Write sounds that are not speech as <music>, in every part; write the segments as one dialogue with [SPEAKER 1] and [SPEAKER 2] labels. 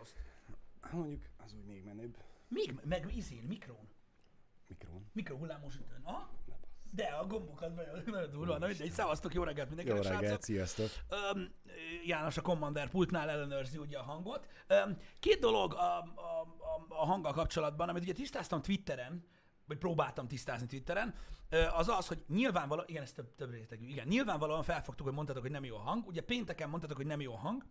[SPEAKER 1] azt.
[SPEAKER 2] Hát mondjuk az úgy még menőbb.
[SPEAKER 1] Még, meg izén, mikrón.
[SPEAKER 2] Mikrón.
[SPEAKER 1] Mikro hullámos ütőn. Aha. De a gombokat nagyon, nagyon durva. Na mindegy, szevasztok, jó reggelt
[SPEAKER 2] Jó
[SPEAKER 1] mindenkinek,
[SPEAKER 2] reggelt,
[SPEAKER 1] srácok.
[SPEAKER 2] sziasztok.
[SPEAKER 1] Öm, János a Commander pultnál ellenőrzi ugye a hangot. Öm, két dolog a, a, a, a hanggal kapcsolatban, amit ugye tisztáztam Twitteren, vagy próbáltam tisztázni Twitteren, az az, hogy nyilvánvalóan, igen, ez több, több rétegű, igen, nyilvánvalóan felfogtuk, hogy mondtatok, hogy nem jó a hang. Ugye pénteken mondtatok, hogy nem jó a hang.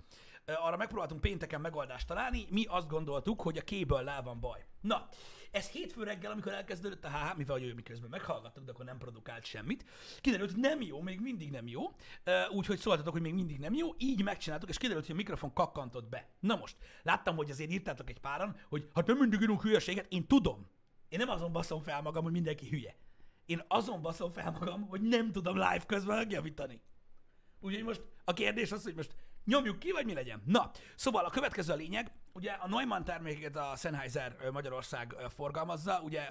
[SPEAKER 1] Arra megpróbáltunk pénteken megoldást találni, mi azt gondoltuk, hogy a kéből van baj. Na, ez hétfő reggel, amikor elkezdődött a HH, mivel ő miközben meghallgattuk, de akkor nem produkált semmit, kiderült, hogy nem jó, még mindig nem jó, úgyhogy szóltatok, hogy még mindig nem jó, így megcsináltuk, és kiderült, hogy a mikrofon kakkantott be. Na most, láttam, hogy azért írtátok egy páran, hogy hát nem mindig írunk hülyeséget, én tudom, én nem azon baszom fel magam, hogy mindenki hülye. Én azon baszom fel magam, hogy nem tudom live közben megjavítani. Úgyhogy most a kérdés az, hogy most nyomjuk ki, vagy mi legyen. Na, szóval a következő a lényeg, ugye a Neumann termékeket a Sennheiser Magyarország forgalmazza, ugye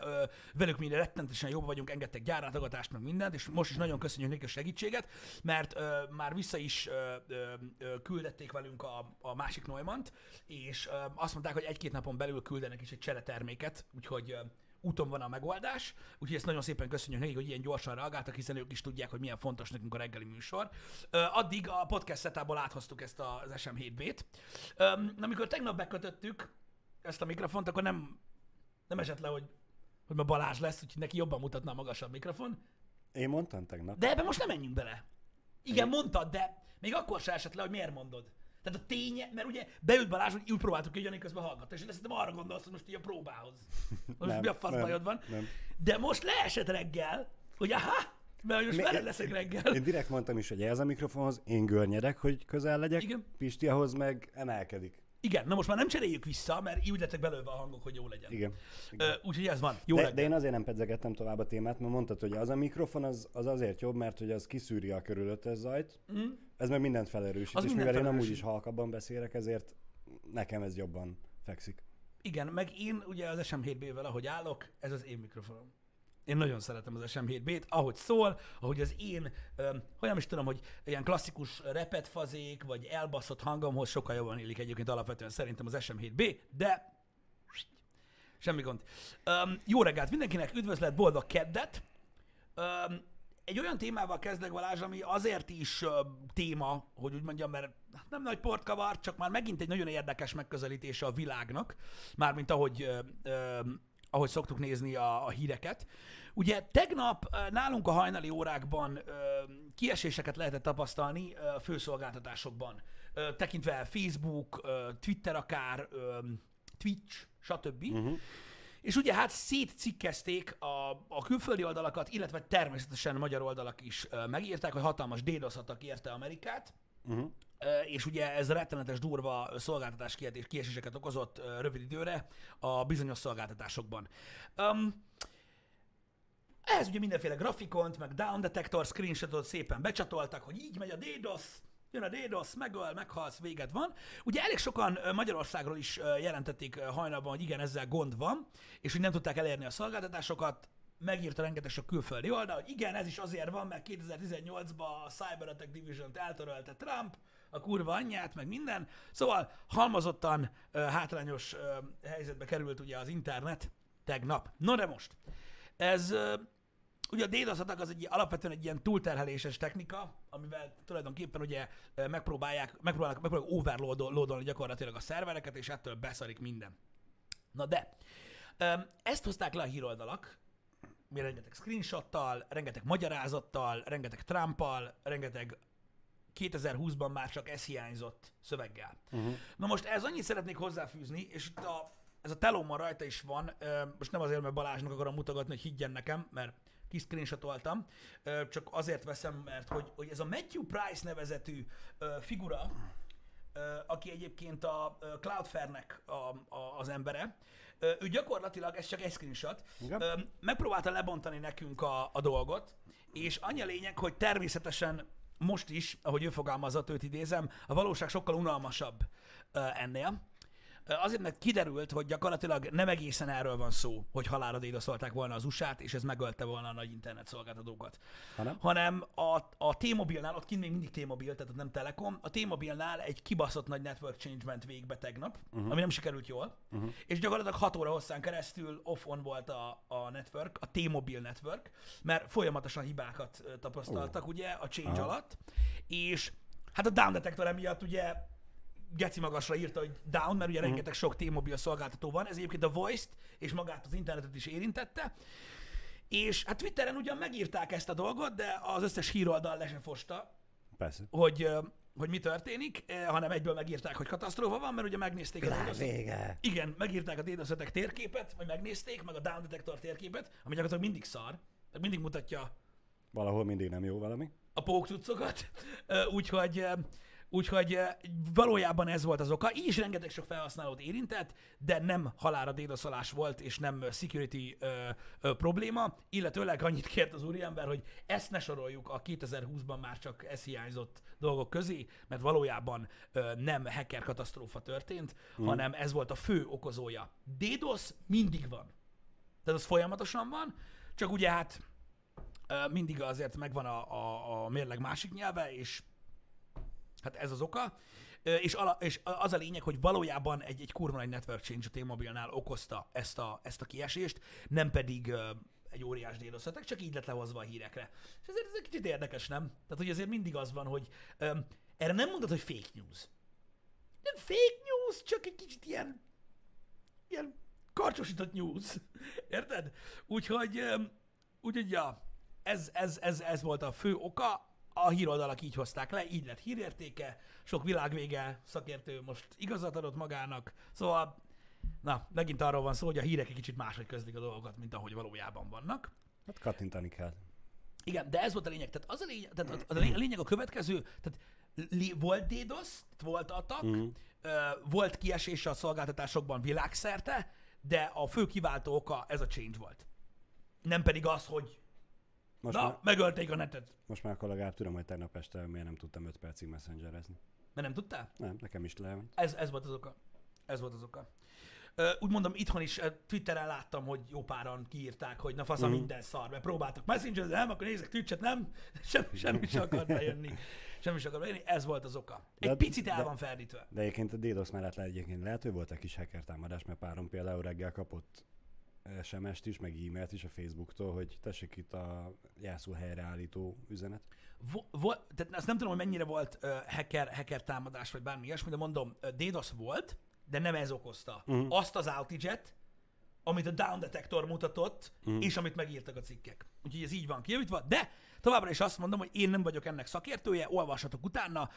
[SPEAKER 1] velük mi rettentesen jobb vagyunk, engedtek gyárlátogatást, meg mindent, és most is nagyon köszönjük nekik a segítséget, mert ö, már vissza is ö, ö, küldették velünk a, a másik Neumann-t, és azt mondták, hogy egy-két napon belül küldenek is egy csereterméket, úgyhogy úton van a megoldás, úgyhogy ezt nagyon szépen köszönjük nekik, hogy ilyen gyorsan reagáltak, hiszen ők is tudják, hogy milyen fontos nekünk a reggeli műsor. Addig a podcast setából áthoztuk ezt az SM7B-t. Ö, amikor tegnap bekötöttük ezt a mikrofont, akkor nem, nem esett le, hogy, hogy ma Balázs lesz, úgyhogy neki jobban mutatna a magasabb mikrofon.
[SPEAKER 2] Én mondtam tegnap.
[SPEAKER 1] De ebben most nem menjünk bele. Igen, mondtad, de még akkor se esett le, hogy miért mondod. Tehát a ténye, mert ugye beült Balázs, hogy úgy próbáltuk hogy Jani közben hallgatta, és én szerintem arra gondolsz, hogy most így a próbához. Most
[SPEAKER 2] Nem,
[SPEAKER 1] mi a fasz
[SPEAKER 2] nem,
[SPEAKER 1] bajod van?
[SPEAKER 2] nem.
[SPEAKER 1] De most leesett reggel, hogy aha, mert most veled leszek reggel.
[SPEAKER 2] Én direkt mondtam is, hogy ez a mikrofonhoz, én görnyedek, hogy közel legyek,
[SPEAKER 1] Igen.
[SPEAKER 2] Pisti ahhoz meg emelkedik.
[SPEAKER 1] Igen, na most már nem cseréljük vissza, mert úgy lettek belőle a hangok, hogy jó legyen.
[SPEAKER 2] Igen.
[SPEAKER 1] Ö, úgyhogy ez van. Jó
[SPEAKER 2] De, de én azért nem pedzegettem tovább a témát, mert mondtad, hogy az a mikrofon az, az azért jobb, mert hogy az kiszűri a körülöttes zajt, mm. ez meg mindent felerősít,
[SPEAKER 1] Az
[SPEAKER 2] és
[SPEAKER 1] mindent
[SPEAKER 2] mivel én amúgy
[SPEAKER 1] felerősít.
[SPEAKER 2] is halkabban beszélek, ezért nekem ez jobban fekszik.
[SPEAKER 1] Igen, meg én ugye az SM7B-vel, ahogy állok, ez az én mikrofonom. Én nagyon szeretem az SM7B-t, ahogy szól, ahogy az én, ö, hogy nem is tudom, hogy ilyen klasszikus repet fazék, vagy elbaszott hangomhoz sokkal jobban illik egyébként alapvetően szerintem az SM7B, de semmi gond. Um, jó reggelt mindenkinek, üdvözlet, boldog keddet! Um, egy olyan témával kezdek Balázs, ami azért is uh, téma, hogy úgy mondjam, mert nem nagy port kavar, csak már megint egy nagyon érdekes megközelítése a világnak, mármint ahogy, uh, uh, ahogy szoktuk nézni a, a híreket. Ugye tegnap nálunk a hajnali órákban uh, kieséseket lehetett tapasztalni a főszolgáltatásokban, uh, tekintve Facebook, uh, Twitter akár, uh, Twitch, stb. Uh-huh. És ugye hát szétcikkezték a, a külföldi oldalakat, illetve természetesen magyar oldalak is ö, megírták, hogy hatalmas DDoS attack érte Amerikát,
[SPEAKER 2] Uh-huh.
[SPEAKER 1] És ugye ez rettenetes durva szolgáltatás kiadés, kieséseket okozott rövid időre a bizonyos szolgáltatásokban. Um, ehhez ugye mindenféle grafikont, meg down detector screenshotot szépen becsatoltak, hogy így megy a DDoS, jön a DDoS, megöl, meghalsz, véged van. Ugye elég sokan Magyarországról is jelentették hajnalban, hogy igen, ezzel gond van, és hogy nem tudták elérni a szolgáltatásokat, megírta rengeteg sok külföldi oldal, hogy igen, ez is azért van, mert 2018-ban a Cyber Attack Division-t eltörölte Trump, a kurva anyját, meg minden. Szóval halmozottan ö, hátrányos ö, helyzetbe került ugye az internet tegnap. No de most, ez ö, Ugye a DDoS attack az egy alapvetően egy ilyen túlterheléses technika, amivel tulajdonképpen ugye megpróbálják, megpróbálják, megpróbálják overloadolni gyakorlatilag a szervereket, és ettől beszarik minden. Na de, ezt hozták le a híroldalak, mi rengeteg screenshottal, rengeteg magyarázattal, rengeteg Trumpal, rengeteg 2020-ban már csak ez hiányzott szöveggel. Uh-huh. Na most ez annyit szeretnék hozzáfűzni, és itt a, ez a telómmal rajta is van, most nem azért, mert Balázsnak akarom mutogatni, hogy higgyen nekem, mert kiscreenshotoltam, ö, csak azért veszem, mert hogy, hogy ez a Matthew Price nevezetű figura, aki egyébként a Cloudflare-nek a, a, az embere, ő gyakorlatilag, ez csak egy screenshot,
[SPEAKER 2] Igen.
[SPEAKER 1] megpróbálta lebontani nekünk a, a dolgot, és annyi a lényeg, hogy természetesen most is, ahogy ő fogalmazott, őt idézem, a valóság sokkal unalmasabb ennél. Azért, mert kiderült, hogy gyakorlatilag nem egészen erről van szó, hogy halálra dédoszolták volna az USA-t, és ez megölte volna a nagy internet szolgáltatókat.
[SPEAKER 2] Hanem?
[SPEAKER 1] Hanem a, a T-Mobile-nál, ott kint még mindig T-Mobile, tehát nem Telekom, a T-Mobile-nál egy kibaszott nagy network change ment végbe tegnap, uh-huh. ami nem sikerült jól, uh-huh. és gyakorlatilag 6 óra hosszán keresztül off-on volt a, a network, a T-Mobile network, mert folyamatosan hibákat tapasztaltak uh. ugye a change
[SPEAKER 2] Aha.
[SPEAKER 1] alatt, és hát a down detector emiatt ugye geci magasra írta, hogy down, mert ugye rengeteg sok T-Mobile szolgáltató van, ez egyébként a Voice-t és magát az internetet is érintette, és hát Twitteren ugyan megírták ezt a dolgot, de az összes híroldal le sem fosta,
[SPEAKER 2] Persze.
[SPEAKER 1] hogy, hogy mi történik, hanem egyből megírták, hogy katasztrófa van, mert ugye megnézték a DDoS
[SPEAKER 2] vége.
[SPEAKER 1] Igen, megírták a DDoS térképet, vagy megnézték, meg a down detector térképet, ami gyakorlatilag mindig szar, tehát mindig mutatja
[SPEAKER 2] Valahol mindig nem jó valami.
[SPEAKER 1] a póktucokat, Ö, úgyhogy, úgyhogy ö, valójában ez volt az oka. Így is rengeteg sok felhasználót érintett, de nem halára dédoszolás volt, és nem ö, security ö, ö, probléma, illetőleg annyit kért az úriember, hogy ezt ne soroljuk a 2020-ban már csak ez hiányzott dolgok közé, mert valójában ö, nem hacker katasztrófa történt, mm. hanem ez volt a fő okozója. DDoS mindig van. Tehát az folyamatosan van, csak ugye hát mindig azért megvan a, a, a mérleg másik nyelve, és hát ez az oka. És, ala, és az a lényeg, hogy valójában egy, egy kurva nagy network change a T-Mobile-nál okozta ezt a, ezt a kiesést, nem pedig egy óriás déloszhatak, csak így lett lehozva a hírekre. És ezért ez egy kicsit érdekes, nem? Tehát, hogy azért mindig az van, hogy ö, erre nem mondod, hogy fake news. Nem fake news, csak egy kicsit ilyen, ilyen karcsosított news. <laughs> Érted? Úgyhogy, ö, úgyhogy ja, ez, ez, ez, ez volt a fő oka, a híroldalak így hozták le, így lett hírértéke, sok világvége szakértő most igazat adott magának, szóval, na, megint arról van szó, hogy a hírek egy kicsit máshogy közlik a dolgokat, mint ahogy valójában vannak.
[SPEAKER 2] Hát kattintani kell.
[SPEAKER 1] Igen, de ez volt a lényeg. Tehát az a lényeg, tehát a lényeg, a, lényeg a következő, tehát volt DDoS, volt atak,
[SPEAKER 2] Mhm.
[SPEAKER 1] mm. volt kiesése a szolgáltatásokban világszerte, de a fő kiváltó oka ez a change volt. Nem pedig az, hogy
[SPEAKER 2] Most,
[SPEAKER 1] na,
[SPEAKER 2] már,
[SPEAKER 1] megölték a netet.
[SPEAKER 2] most már akkor legalább tudom, hogy tegnap este miért nem tudtam 5 percig messengerezni.
[SPEAKER 1] Mert nem tudtál?
[SPEAKER 2] Nem, nekem is lement.
[SPEAKER 1] Ez, ez volt az oka. Ez volt az oka. Úgy mondom, itthon is Twitteren láttam, hogy jó páran kiírták, hogy na fasz,
[SPEAKER 2] Mhm.
[SPEAKER 1] mm. minden szar, mert próbáltak messenger nem, akkor nézek Twitch-et, nem, <laughs> semmi, semmi sem akar bejönni. <laughs> Semmi sem akar bejönni, ez volt az oka. Egy
[SPEAKER 2] De-
[SPEAKER 1] picit el
[SPEAKER 2] de-
[SPEAKER 1] van ferdítve.
[SPEAKER 2] De egyébként a DDoS mellett le, egyébként lehet, hogy volt egy kis hacker támadás, mert párom például reggel kapott SMS-t is, meg e-mailt is a Facebooktól, hogy tessék itt a jelszó helyreállító üzenet.
[SPEAKER 1] Vo- vo- tehát azt nem tudom, hogy mennyire volt uh, hacker, hacker támadás, vagy bármi ilyesmi, de mondom, uh, DDoS volt, de nem ez okozta. Uh-huh. Azt az outage amit a down detector mutatott, uh-huh. és amit megírtak a cikkek. Úgyhogy ez így van kijavítva, de továbbra is azt mondom, hogy én nem vagyok ennek szakértője, olvashatok utána.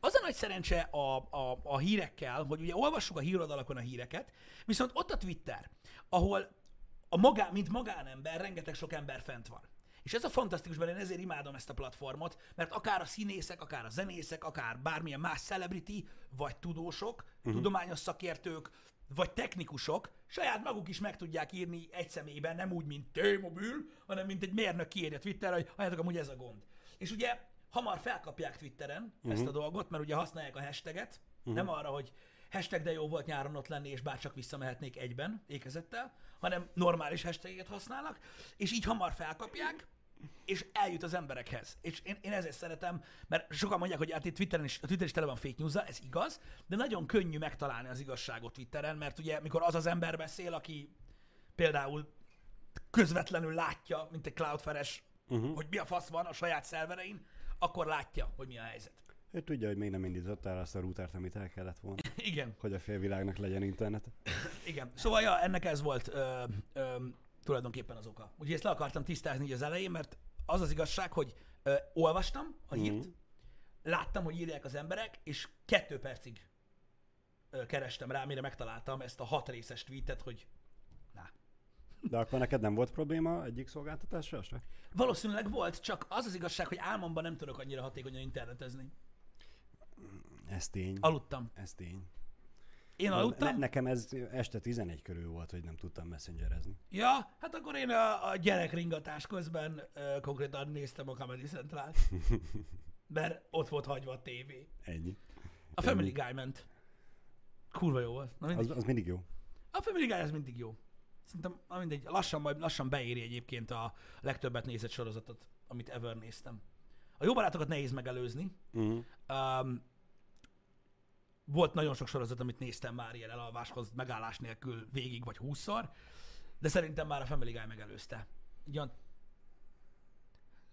[SPEAKER 1] Az a nagy szerencse a, a, a hírekkel, hogy ugye olvassuk a híroldalakon a híreket, viszont ott a Twitter, ahol a magá, mint magánember, rengeteg sok ember fent van. És ez a fantasztikus, mert én ezért imádom ezt a platformot, mert akár a színészek, akár a zenészek, akár bármilyen más celebrity, vagy tudósok, uh-huh. tudományos szakértők, vagy technikusok saját maguk is meg tudják írni egy személyben, nem úgy, mint T-Mobile, hanem mint egy mérnök kiírja Twitterre, hogy halljátok, amúgy ez a gond. És ugye hamar felkapják Twitteren uh-huh. ezt a dolgot, mert ugye használják a hashtaget, uh-huh. nem arra, hogy hashtag de jó volt nyáron ott lenni, és bárcsak visszamehetnék egyben, ékezettel, hanem normális hashtaget használnak, és így hamar felkapják, és eljut az emberekhez. És én, én ezért szeretem, mert sokan mondják, hogy hát itt Twitteren is, a Twitter is tele van fake news ez igaz, de nagyon könnyű megtalálni az igazságot Twitteren, mert ugye mikor az az ember beszél, aki például közvetlenül látja, mint egy Cloudflare-es, uh-huh. hogy mi a fasz van a saját szerverein, akkor látja, hogy mi a helyzet.
[SPEAKER 2] Ő tudja, hogy még nem indította el azt a routert, amit el kellett volna, <laughs>
[SPEAKER 1] Igen,
[SPEAKER 2] hogy a félvilágnak legyen internet.
[SPEAKER 1] igen. Szóval ja, ennek ez volt ö, ö, tulajdonképpen az oka. Úgyhogy ezt le akartam tisztázni így az elején, mert az az igazság, hogy ö, olvastam a hírt,
[SPEAKER 2] Mhm.
[SPEAKER 1] láttam, hogy írják az emberek, és kettő percig ö, kerestem rá, mire megtaláltam ezt a hat részes tweetet, hogy na.
[SPEAKER 2] De akkor neked nem volt probléma egyik szolgáltatással se?
[SPEAKER 1] Valószínűleg volt, csak az az igazság, hogy álmomban nem tudok annyira hatékonyan internetezni.
[SPEAKER 2] Ez tény.
[SPEAKER 1] Aludtam.
[SPEAKER 2] Ez tény.
[SPEAKER 1] Én
[SPEAKER 2] Ne,
[SPEAKER 1] aludtam?
[SPEAKER 2] nekem ez este 11 körül volt, hogy nem tudtam messengerezni.
[SPEAKER 1] Ja, hát akkor én a, a gyerekringatás közben ö, konkrétan néztem a Comedy central <laughs> Mert ott volt hagyva a tévé.
[SPEAKER 2] Ennyi.
[SPEAKER 1] A Family Guy ment. Kurva jó volt. Na mindegy.
[SPEAKER 2] Az, az mindig jó.
[SPEAKER 1] A Family Guy az mindig jó. Szerintem na mindegy, lassan, majd lassan beéri egyébként a legtöbbet nézett sorozatot, amit ever néztem. A jó barátokat nehéz megelőzni.
[SPEAKER 2] Uh-huh.
[SPEAKER 1] Um, volt nagyon sok sorozat, amit néztem már ilyen elalváshoz, megállás nélkül végig vagy húszszor, de szerintem már a Family Guy megelőzte. Így olyan,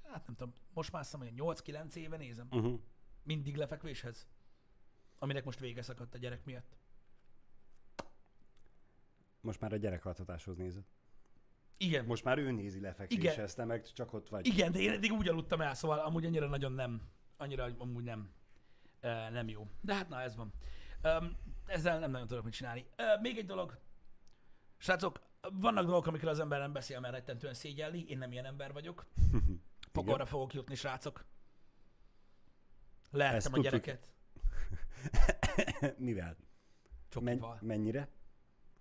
[SPEAKER 1] hát nem tudom, most már hiszem, hogy 8-9 éve nézem.
[SPEAKER 2] Uh-huh.
[SPEAKER 1] Mindig lefekvéshez. Aminek most vége szakadt a gyerek miatt.
[SPEAKER 2] Most már a gyerekaltatáshoz nézed.
[SPEAKER 1] Igen,
[SPEAKER 2] Most már ő nézi lefekvéshez, te meg csak ott vagy.
[SPEAKER 1] Igen, de én eddig úgy aludtam el, szóval amúgy annyira nagyon nem, annyira amúgy nem, nem jó. De hát na, ez van. Ezzel nem nagyon tudok mit csinálni. Még egy dolog. Srácok, vannak dolgok, amikről az ember nem beszél, mert rettentően szégyelli. Én nem ilyen ember vagyok. <laughs> Pokolra fogok jutni, srácok. Lehettem
[SPEAKER 2] Ezt
[SPEAKER 1] a
[SPEAKER 2] tudtuk.
[SPEAKER 1] gyereket. <laughs>
[SPEAKER 2] Mivel?
[SPEAKER 1] Csokival.
[SPEAKER 2] Men- mennyire?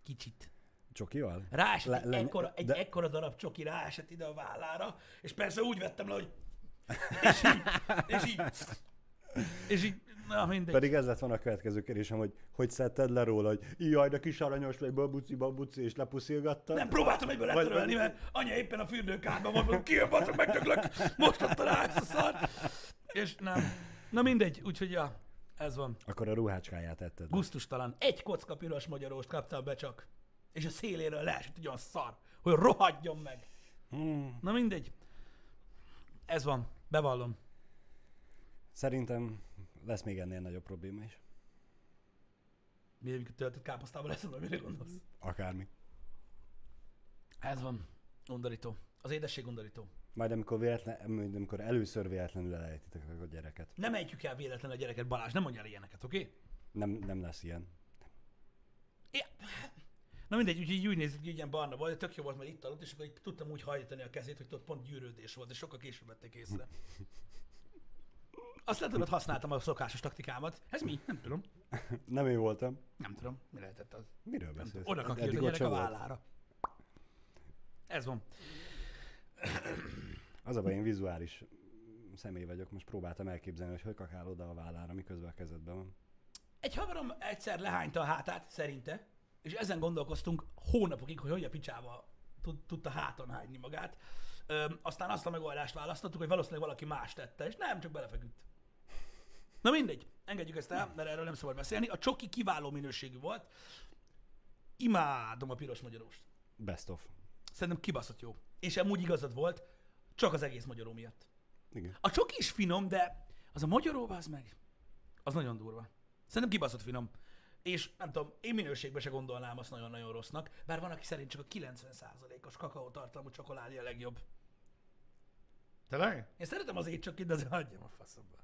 [SPEAKER 1] Kicsit.
[SPEAKER 2] Csokival?
[SPEAKER 1] Ráesett
[SPEAKER 2] Le-
[SPEAKER 1] egy,
[SPEAKER 2] le-
[SPEAKER 1] ekkora, egy
[SPEAKER 2] de-
[SPEAKER 1] ekkora darab csoki ráesett ide a vállára, és persze úgy vettem le, hogy... És így, és így, és így, na mindegy.
[SPEAKER 2] Pedig ez lett volna a következő kérdésem, hogy hogy szedted le róla, hogy jaj, de kis aranyos vagy, babuci, babuci, és lepuszilgattad?
[SPEAKER 1] Nem próbáltam egyből letörölni, mert anya éppen a fürdőkádban van, mondom, kijön, megdöglök, most ott rá ezt a szar. És nem. Na mindegy, úgyhogy ja, ez van.
[SPEAKER 2] Akkor a ruhácskáját etted.
[SPEAKER 1] Gusztustalan. Egy kocka piros magyaróst kaptam be csak. És a széléről leesett olyan szar, hogy rohadjon meg.
[SPEAKER 2] Hmm.
[SPEAKER 1] Na mindegy. Ez van. Bevallom.
[SPEAKER 2] Szerintem lesz még ennél nagyobb probléma is.
[SPEAKER 1] Mi, amikor töltött káposztával lesz, vagy mire gondolsz?
[SPEAKER 2] Akármi.
[SPEAKER 1] Ez van. Undorító. Az édesség undorító.
[SPEAKER 2] Majd amikor, véletlen, amikor először véletlenül elejtitek a gyereket.
[SPEAKER 1] Nem ejtjük el véletlen a gyereket, Balázs, nem mondjál ilyeneket, oké? Okay?
[SPEAKER 2] Nem, nem lesz ilyen.
[SPEAKER 1] Ja. Na mindegy, úgyhogy úgy nézett ki, hogy ilyen barna volt, de tök jó volt, mert itt aludt, és akkor így tudtam úgy hajtani a kezét, hogy ott pont gyűrődés volt, és sokkal később vették észre. <laughs> Aztán tudod, használtam a szokásos taktikámat. Ez mi? Nem tudom. <laughs>
[SPEAKER 2] Nem én voltam.
[SPEAKER 1] Nem tudom. Mi lehetett az?
[SPEAKER 2] Miről beszélsz?
[SPEAKER 1] Oda kakírt a gyerek a vállára. Ez van.
[SPEAKER 2] Az a baj, én vizuális személy vagyok, most próbáltam elképzelni, hogy hogy kakál oda a vállára, miközben a kezedben van.
[SPEAKER 1] Egy haverom egyszer lehányta a hátát, szerinte, és ezen gondolkoztunk hónapokig, hogy hogy a picsába tud, tudta háton hányni magát. Öm, aztán azt a megoldást választottuk, hogy valószínűleg valaki más tette, és nem, csak belefeküdt. Na mindegy, engedjük ezt el, mert erről nem szabad beszélni. A csoki kiváló minőségű volt. Imádom a piros magyaróst.
[SPEAKER 2] Best of.
[SPEAKER 1] Szerintem kibaszott jó. És amúgy igazad volt, csak az egész magyaró miatt.
[SPEAKER 2] Igen.
[SPEAKER 1] A csoki is finom, de az a magyaró az meg, az nagyon durva. Szerintem kibaszott finom. És nem tudom, én minőségben se gondolnám azt nagyon-nagyon rossznak, bár van, aki szerint csak a 90%-os kakaótartalmú csokoládé a legjobb. Tényleg? Én szeretem az étcsokit, de azért hagyjam a faszomba.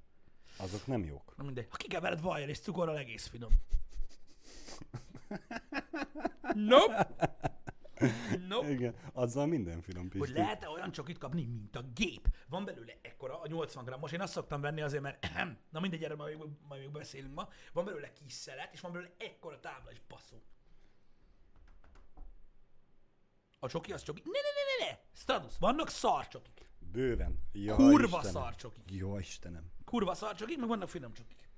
[SPEAKER 2] Azok nem jók.
[SPEAKER 1] Na mindegy. Ha kikevered vajjal és cukorral, egész finom. Nope. Nope.
[SPEAKER 2] Igen, azzal minden finom
[SPEAKER 1] hogy
[SPEAKER 2] Pisti.
[SPEAKER 1] lehet-e olyan csokit kapni, mint a gép. Van belőle ekkora, a 80 grammos, én azt szoktam venni azért, mert <clears throat> na mindegy, erről majd, majd még beszélünk ma. Van belőle kis szelet, és van belőle ekkora tábla és baszó. A csoki az csoki. Ne, ne, ne, ne, ne! Stratus, vannak szar csokik.
[SPEAKER 2] Bőven. Ja,
[SPEAKER 1] Kurva
[SPEAKER 2] Istenem.
[SPEAKER 1] szar csokik.
[SPEAKER 2] Jó Istenem.
[SPEAKER 1] Kurva szar csokik, meg vannak finom csokik.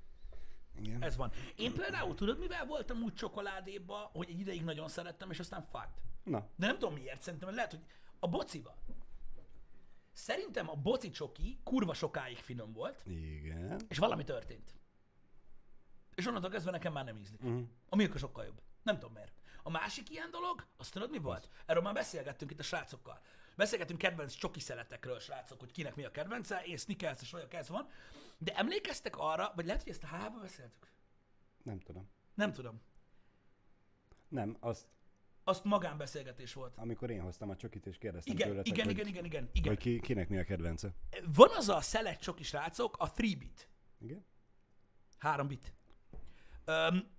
[SPEAKER 2] Igen.
[SPEAKER 1] Ez van. Én például tudod, mivel voltam úgy csokoládéba, hogy egy ideig nagyon szerettem, és aztán fájt.
[SPEAKER 2] Na,
[SPEAKER 1] De nem tudom miért, szerintem lehet, hogy a bocival. Szerintem a boci csoki kurva sokáig finom volt,
[SPEAKER 2] igen.
[SPEAKER 1] és valami történt. És onnantól kezdve nekem már nem ízlik.
[SPEAKER 2] Uh-huh.
[SPEAKER 1] A milka sokkal jobb. Nem tudom miért. A másik ilyen dolog, azt tudod mi volt? Erről már beszélgettünk itt a srácokkal. Beszélgettünk kedvenc csoki szeletekről, srácok, hogy kinek mi a kedvence, én Snickers és olyan ez van. De emlékeztek arra, vagy lehet, hogy ezt a hába beszéltük?
[SPEAKER 2] Nem tudom.
[SPEAKER 1] Nem tudom.
[SPEAKER 2] Nem, azt,
[SPEAKER 1] Azt magánbeszélgetés volt.
[SPEAKER 2] amikor én hoztam a csokit, és kérdeztem
[SPEAKER 1] Igen,
[SPEAKER 2] tőletek,
[SPEAKER 1] igen,
[SPEAKER 2] hogy,
[SPEAKER 1] igen, igen, igen, igen.
[SPEAKER 2] hogy ki, kinek mi a kedvence.
[SPEAKER 1] Van az a szelet csoki srácok, a 3-bit.
[SPEAKER 2] Igen?
[SPEAKER 1] Három bit. Öm,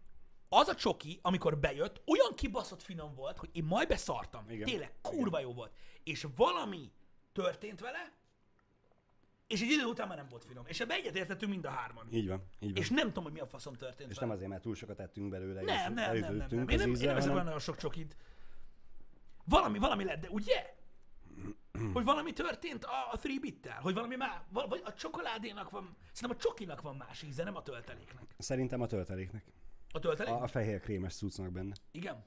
[SPEAKER 1] az a csoki, amikor bejött, olyan kibaszott finom volt, hogy én majd beszartam.
[SPEAKER 2] Igen.
[SPEAKER 1] Tényleg, kurva jó volt. És valami történt vele, és egy idő után már nem volt finom. És ebbe egyetértettünk mind a hárman.
[SPEAKER 2] Így van, így van.
[SPEAKER 1] És nem tudom, hogy mi a faszom történt
[SPEAKER 2] és
[SPEAKER 1] vele.
[SPEAKER 2] nem azért, mert túl sokat ettünk belőle,
[SPEAKER 1] nem,
[SPEAKER 2] és
[SPEAKER 1] nem, nem, nem, nem, nem. Én nem, én
[SPEAKER 2] ízzel,
[SPEAKER 1] nem eszek
[SPEAKER 2] hanem...
[SPEAKER 1] olyan nagyon sok csokit. Valami, valami lett, de ugye? Hogy valami történt a, a 3-bittel? Hogy valami már, vagy a csokoládénak van, szerintem a csokinak van más íze, nem a tölteléknek.
[SPEAKER 2] Szerintem a tölteléknek.
[SPEAKER 1] A töltelék?
[SPEAKER 2] A, a fehér krémes cuccnak benne.
[SPEAKER 1] Igen.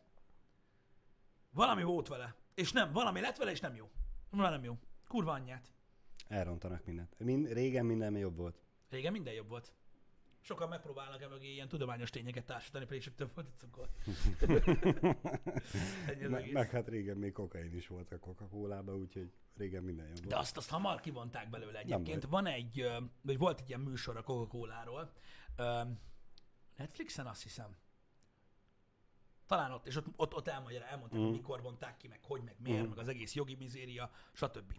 [SPEAKER 1] Valami volt vele. És nem, valami lett vele, és nem jó. Valami nem jó. Kurva anyját.
[SPEAKER 2] Elrontanak mindent. Mind, régen minden jobb volt.
[SPEAKER 1] Régen minden jobb volt. Sokan megpróbálnak e mögé ilyen tudományos tényeket társítani, pedig csak több volt a cukor. <laughs>
[SPEAKER 2] Me, meg hát régen még kokain is volt a coca cola úgyhogy régen minden jobb
[SPEAKER 1] De
[SPEAKER 2] volt.
[SPEAKER 1] azt, azt hamar kivonták belőle egyébként. Van egy, vagy volt egy ilyen műsor a Coca-Cola-ról. Ö, Netflixen azt hiszem. Talán ott, és ott, ott, ott elmagyar, elmondták, mm. hogy mikor vonták ki, meg hogy, meg miért, mm. meg az egész jogi mizéria, stb.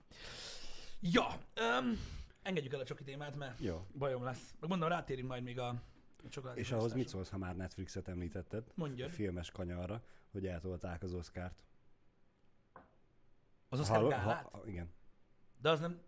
[SPEAKER 1] Ja, öm, engedjük el a csoki témát, mert
[SPEAKER 2] Jó.
[SPEAKER 1] bajom lesz. Meg mondom, rátérünk majd még a, a
[SPEAKER 2] És ahhoz mit szólsz, ha már Netflixet említetted?
[SPEAKER 1] Mondjad.
[SPEAKER 2] A filmes kanyarra, hogy eltolták az Oscárt.
[SPEAKER 1] Az Oscar
[SPEAKER 2] Hallod?
[SPEAKER 1] gálát?
[SPEAKER 2] Ha, igen.
[SPEAKER 1] De az nem,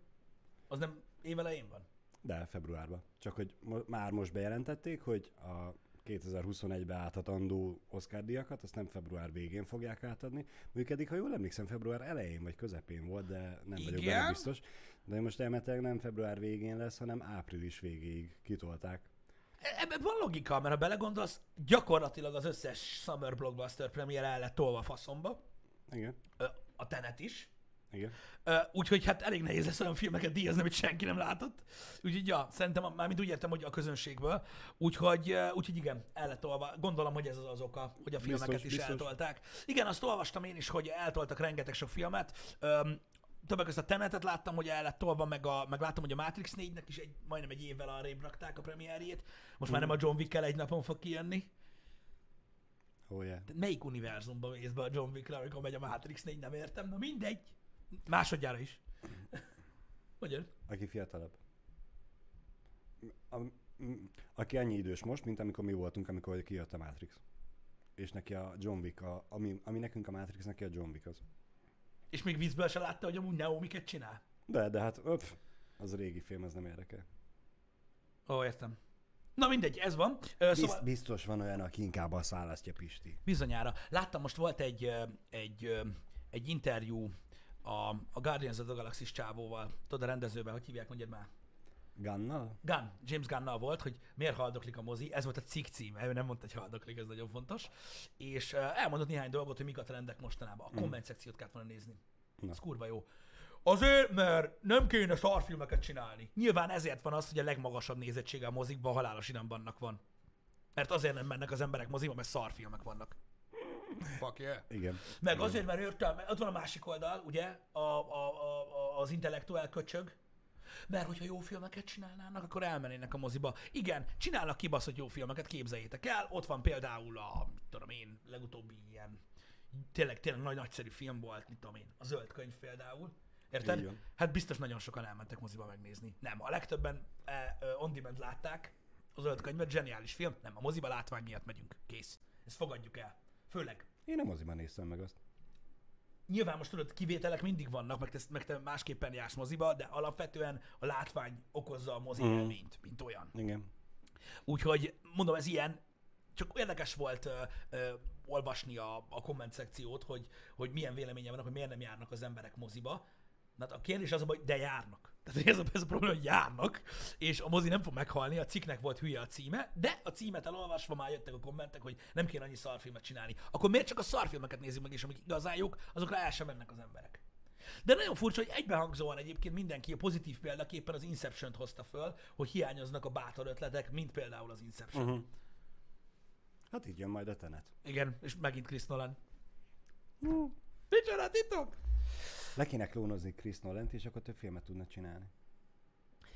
[SPEAKER 1] az nem évelején van.
[SPEAKER 2] De februárban. Csak hogy mo- már most bejelentették, hogy a 2021-be átadandó Oscar díjakat, azt nem február végén fogják átadni. Mondjuk eddig, ha jól emlékszem, február elején vagy közepén volt, de nem vagyok
[SPEAKER 1] Igen?
[SPEAKER 2] benne biztos. De most elméletileg nem február végén lesz, hanem április végéig kitolták.
[SPEAKER 1] E- Ebben van logika, mert ha belegondolsz, gyakorlatilag az összes Summer Blockbuster premier el lett tolva faszomba,
[SPEAKER 2] Igen,
[SPEAKER 1] a Tenet is.
[SPEAKER 2] Igen.
[SPEAKER 1] Úgyhogy hát elég nehéz lesz olyan filmeket díjazni, amit senki nem látott. Úgyhogy ja, szerintem, már mint úgy értem, hogy a közönségből. Úgyhogy, úgyhogy igen, el lett tolva. Gondolom, hogy ez az az oka, hogy a filmeket
[SPEAKER 2] Biztos,
[SPEAKER 1] is
[SPEAKER 2] biztos.
[SPEAKER 1] eltolták. Igen, azt olvastam én is, hogy eltoltak rengeteg sok filmet. Öm, többek között a Tenetet láttam, hogy el lett tolva, meg, a, meg láttam, hogy a Matrix 4-nek is egy, majdnem egy évvel arrébb rakták a premierjét. Most már nem a John Wick-kel egy napon fog kijönni.
[SPEAKER 2] Oh, yeah.
[SPEAKER 1] De melyik univerzumban mész be a John Wick-re, amikor megy a Matrix 4, nem értem. Na mindegy. Másodjára is. Hogyan?
[SPEAKER 2] Aki fiatalabb. A, aki annyi idős most, mint amikor mi voltunk, amikor kijött a Matrix. És neki a John Wick, a, ami, ami nekünk a Matrix, neki a John Wick az.
[SPEAKER 1] És még vízből se látta, hogy amúgy Neo miket csinál.
[SPEAKER 2] De, de hát öpf, az a régi film, az nem érdekel.
[SPEAKER 1] Ó, értem. Na mindegy, ez van. Ö,
[SPEAKER 2] Bizt,
[SPEAKER 1] Szóval
[SPEAKER 2] biztos van olyan, aki inkább azt választja Pisti.
[SPEAKER 1] bizonyára. Láttam, most volt egy, egy, egy interjú a, a Guardians of the Galaxy csávóval. Tudod, a rendezővel, hogy hívják, mondjad már.
[SPEAKER 2] Gunnal?
[SPEAKER 1] Gunn, James Gunnal volt, hogy miért haldoklik a mozi, ez volt a cikk címe, ő nem mondta, hogy haldoklik, ez nagyon fontos, és elmondott néhány dolgot, hogy mik a trendek mostanában. A komment szekciót kellett volna nézni.
[SPEAKER 2] Na.
[SPEAKER 1] Ez kurva jó. Azért, mert nem kéne szarfilmeket csinálni. Nyilván ezért van az, hogy a legmagasabb nézettsége a mozikban a halálos irambannak van. Mert azért nem mennek az emberek moziba, mert szarfilmek vannak. Fuck yeah.
[SPEAKER 2] Igen.
[SPEAKER 1] Meg azért, mert értelme, ott van a másik oldal, ugye, a, a, a, a, az intellektuál köcsög, mert hogyha jó filmeket csinálnának, akkor elmennének a moziba. Igen, csinálnak kibaszott jó filmeket, képzeljétek el. Ott van például a, mit tudom én, legutóbbi ilyen, tényleg, tényleg nagy nagyszerű film volt, mit tudom én, a Zöld Könyv például. Érted?
[SPEAKER 2] Van.
[SPEAKER 1] Hát biztos nagyon sokan elmentek moziba megnézni. Nem, a legtöbben e, e, on demand látták a Zöld Könyvet, zseniális film. Nem, a moziba látvány miatt megyünk. Kész. Ezt fogadjuk el. Főleg
[SPEAKER 2] Én nem moziban néztem meg azt.
[SPEAKER 1] Nyilván most tudod, kivételek mindig vannak, meg te, meg te másképpen jársz moziba, de alapvetően a látvány okozza a mozi
[SPEAKER 2] Mm.
[SPEAKER 1] élményt, mint olyan.
[SPEAKER 2] Igen.
[SPEAKER 1] Úgyhogy mondom, ez ilyen, csak érdekes volt ö, ö, olvasni a, a komment szekciót, hogy, hogy milyen véleménye vannak, hogy miért nem járnak az emberek moziba. Na, hát a kérdés az, hogy de járnak. Tehát ez a, ez a probléma, hogy járnak, és a mozi nem fog meghalni, a cikknek volt hülye a címe, de a címet elolvasva már jöttek a kommentek, hogy nem kéne annyi szarfilmet csinálni. Akkor miért csak a szarfilmeket nézzük meg, és amik igazán jók, azokra el sem mennek az emberek. De nagyon furcsa, hogy egybehangzóan egyébként mindenki a pozitív példaképpen az Inception-t hozta föl, hogy hiányoznak a bátor ötletek, mint például az Inception. Uh-huh.
[SPEAKER 2] Hát így jön majd a tenet.
[SPEAKER 1] Igen, és megint Chris Nolan. Micsoda titok?
[SPEAKER 2] Le kéne klónozni Chris Nolan-t, és akkor több filmet tudna csinálni.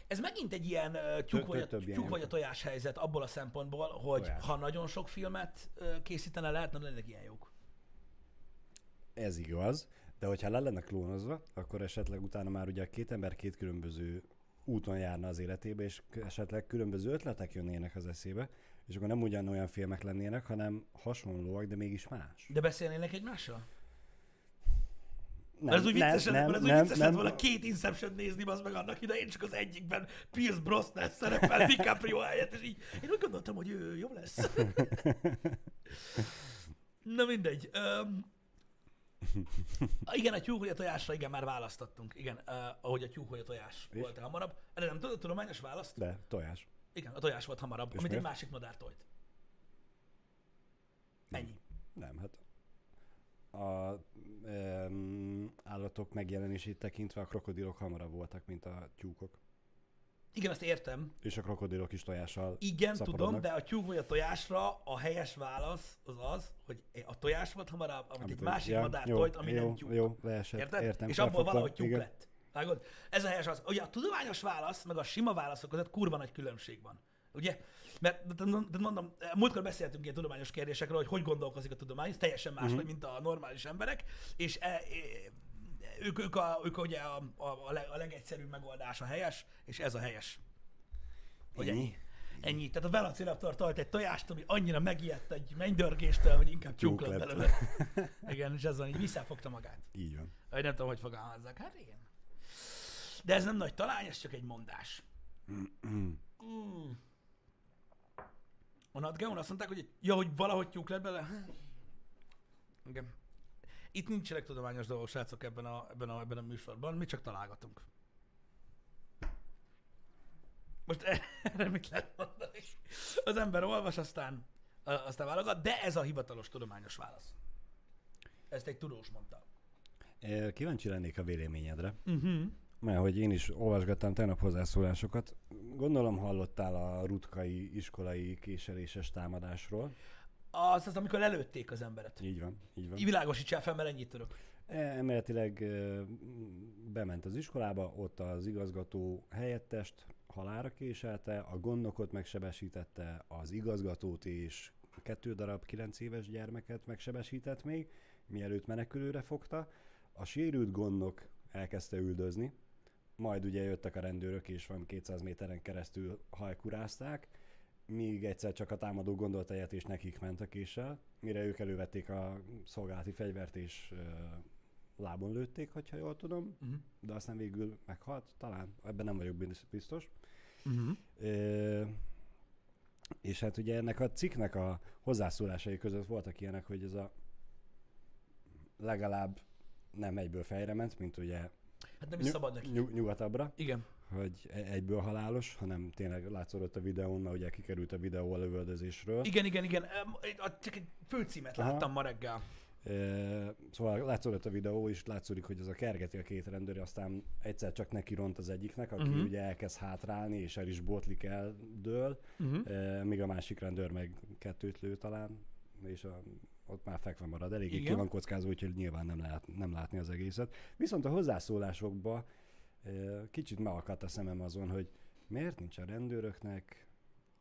[SPEAKER 1] Ez megint egy ilyen uh, tyúk, vagy
[SPEAKER 2] ilyen
[SPEAKER 1] vagy a tojás helyzet abból a szempontból, hogy
[SPEAKER 2] Tojás.
[SPEAKER 1] ha nagyon sok filmet uh, készítene, lehetne lennének ilyen jók.
[SPEAKER 2] Ez igaz, de hogyha le lenne klónozva, akkor esetleg utána már ugye két ember két különböző úton járna az életébe, és esetleg különböző ötletek jönnének az eszébe, és akkor nem ugyanolyan filmek lennének, hanem hasonlóak, de mégis más.
[SPEAKER 1] De beszélnének egymással?
[SPEAKER 2] Nem,
[SPEAKER 1] ez úgy vicces, nem, mert ez úgy vicces lett volna két Inception nézni, az meg annak idején, csak az egyikben Pierce Brosnan szerepel DiCaprio helyett, és így én úgy gondoltam, hogy ő jobb lesz. <laughs> Na mindegy. Um, igen, a tyúk vagy a tojásra, igen, már választottunk. Igen, uh, ahogy a tyúk vagy a tojás
[SPEAKER 2] És?
[SPEAKER 1] volt hamarabb. Erre nem tudod, tudományos választ?
[SPEAKER 2] De tojás.
[SPEAKER 1] Igen, a tojás volt hamarabb,
[SPEAKER 2] És
[SPEAKER 1] amit egy
[SPEAKER 2] miért?
[SPEAKER 1] másik madár tojt.
[SPEAKER 2] Nem, hát a um, állatok megjelenését tekintve a krokodilok hamarabb voltak, mint a tyúkok.
[SPEAKER 1] Igen, azt értem.
[SPEAKER 2] És a krokodilok is tojással
[SPEAKER 1] Igen, tudom, de a tyúk vagy a tojásra a helyes válasz az az, hogy a tojás volt hamarabb, amit,
[SPEAKER 2] Amit
[SPEAKER 1] egy másik
[SPEAKER 2] ja,
[SPEAKER 1] madár
[SPEAKER 2] jó,
[SPEAKER 1] tojt, ami
[SPEAKER 2] jó,
[SPEAKER 1] nem tyúk.
[SPEAKER 2] Jó, leesett,
[SPEAKER 1] Érted?
[SPEAKER 2] értem.
[SPEAKER 1] És abból valahogy tyúk
[SPEAKER 2] igen.
[SPEAKER 1] lett. Vágod? Ez a helyes az. Ugye a tudományos válasz, meg a sima válaszok között kurva nagy különbség van. Ugye? Mert mondom, múltkor beszéltünk ilyen tudományos kérdésekről, hogy hogy gondolkozik a tudomány, ez teljesen más, uh-huh. mint a normális emberek, és e, e, ők, ők, a, ők ugye a, a, a, leg, a legegyszerűbb megoldás a helyes, és ez a helyes. Hogy ennyi. Ennyi. Tehát a Velociraptor tart egy tojást, ami annyira megijedt egy mennydörgéstől, hogy inkább tyúk lett belőle. <laughs> Igen, és ezzel így visszafogta magát.
[SPEAKER 2] Így van.
[SPEAKER 1] Vagy nem tudom, hogy fogalmazzak. Hát igen. De ez nem nagy talány, ez csak egy mondás. Mm. A NatGeon azt mondták, hogy ja, hogy valahogy tyúk lett bele. Igen. Itt nincsenek tudományos dolgok, srácok, ebben a, ebben a, ebben a műsorban. Mi csak találgatunk. Most <laughs> erre mit lehet mondani? Az ember olvas, aztán, aztán válogat, de ez a hivatalos tudományos válasz. Ezt egy tudós mondta.
[SPEAKER 2] Kíváncsi lennék a véleményedre,
[SPEAKER 1] Uh-huh.
[SPEAKER 2] Mert hogy én is olvasgattam tegnap hozzászólásokat. Gondolom hallottál a rutkai iskolai késeléses támadásról.
[SPEAKER 1] Az az, amikor lelőtték az emberet.
[SPEAKER 2] Így van, így van.
[SPEAKER 1] Világosítsál fel, mert ennyit tudok.
[SPEAKER 2] Emeletileg bement az iskolába, ott az igazgató helyettest halára késelte, a gondnokot megsebesítette, az igazgatót és kettő darab kilenc éves gyermeket megsebesített még, mielőtt menekülőre fogta. A sérült gondnok elkezdte üldözni, majd ugye jöttek a rendőrök, és van 200 méteren keresztül hajkurázták, míg egyszer csak a támadó gondolt egyet, és nekik ment a késsel, mire ők elővették a szolgálati fegyvert, és ö, lábon lőtték, hogyha jól tudom,
[SPEAKER 1] Uh-huh.
[SPEAKER 2] de aztán végül meghalt, talán, ebben nem vagyok biz- biztos.
[SPEAKER 1] Uh-huh.
[SPEAKER 2] Ö, és hát ugye ennek a cikknek a hozzászólásai között voltak ilyenek, hogy ez a legalább nem egyből fejre ment, mint ugye
[SPEAKER 1] Hát nem is szabad neki.
[SPEAKER 2] nyug- nyugatabbra,
[SPEAKER 1] Igen.
[SPEAKER 2] hogy e- egyből halálos, hanem tényleg látszott a videón, mert ugye kikerült a videó a lövöldözésről.
[SPEAKER 1] Igen, igen, igen. Csak egy főcímet
[SPEAKER 2] Aha.
[SPEAKER 1] láttam ma reggel.
[SPEAKER 2] E, szóval látszott a videó, és látszik, hogy az a kergeti a két rendőr, aztán egyszer csak neki ront az egyiknek, aki
[SPEAKER 1] Mhm.
[SPEAKER 2] uh-huh. ugye elkezd hátrálni, és el is botlik el, dől,
[SPEAKER 1] Uh-huh.
[SPEAKER 2] e, míg a másik rendőr meg kettőt lő talán, és a, ott már fekve marad. Eléggé
[SPEAKER 1] Igen.
[SPEAKER 2] ki van kockázó, úgyhogy nyilván nem lehet nem látni az egészet. Viszont a hozzászólásokba kicsit megakadt a szemem azon, hogy miért nincs a rendőröknek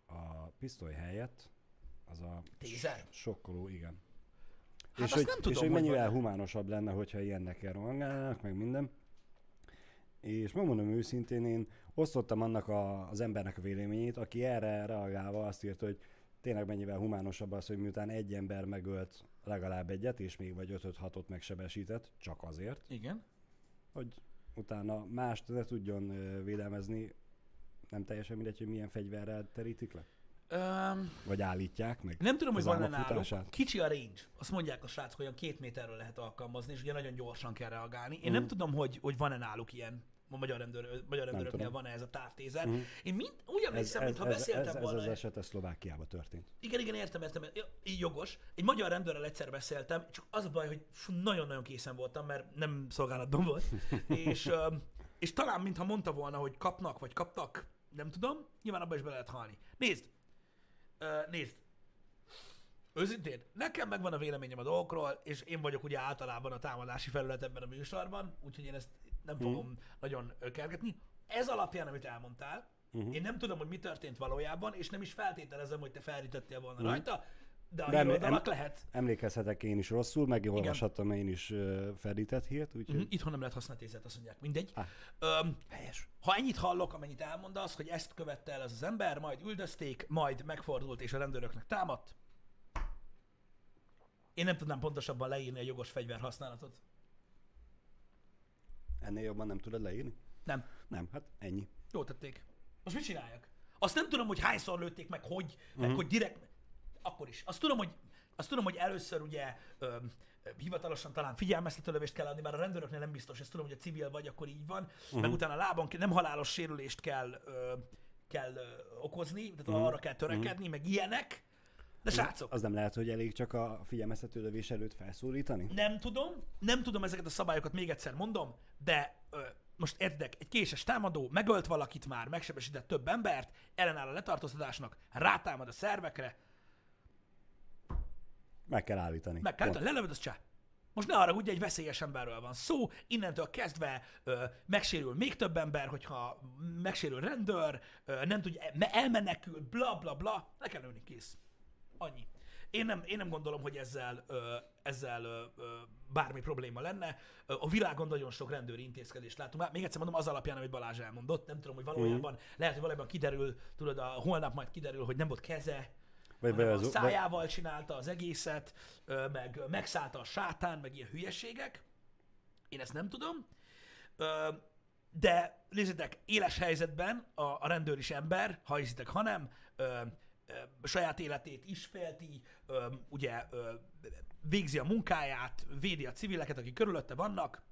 [SPEAKER 2] a pisztoly helyett az a
[SPEAKER 1] Tézer?
[SPEAKER 2] sokkoló, igen.
[SPEAKER 1] Hát
[SPEAKER 2] és hogy,
[SPEAKER 1] nem tudom,
[SPEAKER 2] és hogy
[SPEAKER 1] hogy
[SPEAKER 2] mennyivel
[SPEAKER 1] van.
[SPEAKER 2] humánosabb lenne, hogyha ilyennek rohangálnának, meg minden. És megmondom őszintén, én osztottam annak a, az embernek a véleményét, aki erre reagálva azt írta, hogy tényleg mennyivel humánosabb az, hogy miután egy ember megölt legalább egyet, és még vagy 5-6-ot megsebesített, csak azért,
[SPEAKER 1] Igen.
[SPEAKER 2] hogy utána mást ne tudjon védelmezni, nem teljesen mindegy, hogy milyen fegyverrel terítik le?
[SPEAKER 1] Um,
[SPEAKER 2] Vagy állítják meg?
[SPEAKER 1] nem tudom, hogy van-e náluk. Kicsi a range. Azt mondják a srácok, hogy olyan két méterről lehet alkalmazni, és ugye nagyon gyorsan kell reagálni. Én
[SPEAKER 2] Mhm.
[SPEAKER 1] nem tudom, hogy, hogy van-e náluk ilyen. A magyar, rendőr, magyar rendőröknél van-e ez a távtézer.
[SPEAKER 2] Mhm.
[SPEAKER 1] Én mind, úgy emlékszem, mintha
[SPEAKER 2] ez,
[SPEAKER 1] beszéltem
[SPEAKER 2] ez, ez,
[SPEAKER 1] volna.
[SPEAKER 2] az eset ez Szlovákiában történt.
[SPEAKER 1] Igen, igen, értem, értem. Így jogos. Egy magyar rendőrrel egyszer beszéltem, csak az a baj, hogy nagyon-nagyon készen voltam, mert nem szolgálatban volt. <laughs> és, és talán, mintha mondta volna, hogy kapnak, vagy kaptak, nem tudom, nyilván abba is be lehet halni. Nézd! Nézd! Őszintén, nekem megvan a véleményem a dolgokról, és én vagyok ugye általában a támadási felület ebben a műsorban, úgyhogy én ezt nem fogom nagyon kergetni. Ez alapján, amit elmondtál, uh-huh. én nem tudom, hogy mi történt valójában, és nem is feltételezem, hogy te felrítettél volna uh-huh. rajta, de a
[SPEAKER 2] De em-
[SPEAKER 1] híroldalak
[SPEAKER 2] em-
[SPEAKER 1] lehet.
[SPEAKER 2] Emlékezhetek én is rosszul, megolvashattam én is uh, fedített hírt, úgyhogy
[SPEAKER 1] Uh-huh. Itthon nem lehet használni tézet, azt mondják. Mindegy.
[SPEAKER 2] Ah.
[SPEAKER 1] Öm,
[SPEAKER 2] helyes.
[SPEAKER 1] ha ennyit hallok, amennyit elmondasz, hogy ezt követte el az az ember, majd üldözték, majd megfordult és a rendőröknek támadt, én nem tudnám pontosabban leírni a jogos fegyver használatot.
[SPEAKER 2] Ennél jobban nem tudod leírni?
[SPEAKER 1] Nem.
[SPEAKER 2] Nem, hát ennyi.
[SPEAKER 1] Jó tették. Most mit csináljak? Azt nem tudom, hogy hányszor lőtték meg, hogy, uh-huh. meg hogy direkt... Akkor is. Azt tudom, hogy, azt tudom, hogy először ugye ö, ö, hivatalosan talán figyelmeztető lövést kell adni, bár a rendőröknél nem biztos, ezt tudom, hogy a civil vagy, akkor így van, uh-huh. meg utána lábon ke- nem halálos sérülést kell, ö, kell ö, okozni, tehát uh-huh. arra kell törekedni, uh-huh. meg ilyenek. De srácok,
[SPEAKER 2] Az nem lehet, hogy elég csak a figyelmeztető lövés előtt felszólítani?
[SPEAKER 1] nem tudom, nem tudom ezeket a szabályokat, még egyszer mondom, de ö, most értedek, egy késes támadó megölt valakit már, megsebesített több embert, ellenáll a letartóztatásnak, rátámad a szervekre,
[SPEAKER 2] Meg kell állítani.
[SPEAKER 1] meg kell,
[SPEAKER 2] Pont.
[SPEAKER 1] lelövöd, az csá. Most ne arra ugye egy veszélyes emberről van szó, innentől kezdve ö, megsérül még több ember, hogyha megsérül rendőr, ö, nem tudja, me- elmenekül, bla bla bla, le kell lőni, kész. Annyi. Én nem, én nem gondolom, hogy ezzel, ö, ezzel ö, ö, bármi probléma lenne. A világon nagyon sok rendőri intézkedést látunk. Még egyszer mondom, az alapján, amit Balázs elmondott. Nem tudom, hogy valójában, mm. lehet, hogy valójában kiderül, tudod, a holnap majd kiderül, hogy nem volt keze,
[SPEAKER 2] Vagy, vagy
[SPEAKER 1] hanem
[SPEAKER 2] az,
[SPEAKER 1] a
[SPEAKER 2] vagy,
[SPEAKER 1] szájával csinálta az egészet, meg megszállta a sátán, meg ilyen hülyeségek. Én ezt nem tudom. De nézzétek, éles helyzetben a, a rendőr is ember, ha hiszitek, ha nem, ö, ö, saját életét is félti, ö, ugye végzi a munkáját, védi a civileket, akik körülötte vannak,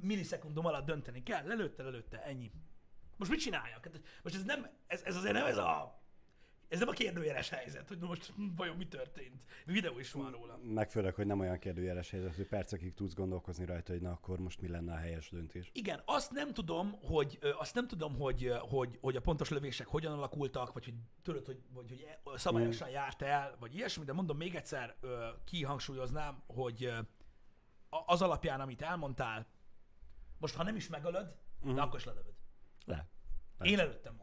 [SPEAKER 1] millisekundum alatt dönteni kell, lelőtte, lelőtte, ennyi. Most mit csináljak? Hát Most ez nem, ez, ez azért nem ez a ez nem a kérdőjeles helyzet, hogy most vajon mi történt. Videó is van róla.
[SPEAKER 2] meg főleg, hogy nem olyan kérdőjeles helyzet, hogy percekig tudsz gondolkozni rajta, hogy na akkor most mi lenne a helyes döntés.
[SPEAKER 1] Igen, azt nem tudom, hogy azt nem tudom, hogy, hogy, hogy a pontos lövések hogyan alakultak, vagy hogy tudod, hogy, vagy, hogy e- szabályosan járt el, vagy ilyesmi, de mondom még egyszer, kihangsúlyoznám, hogy az alapján, amit elmondtál, most ha nem is megölöd, de akkor is lelövöd.
[SPEAKER 2] Le.
[SPEAKER 1] Én lelőttem volna,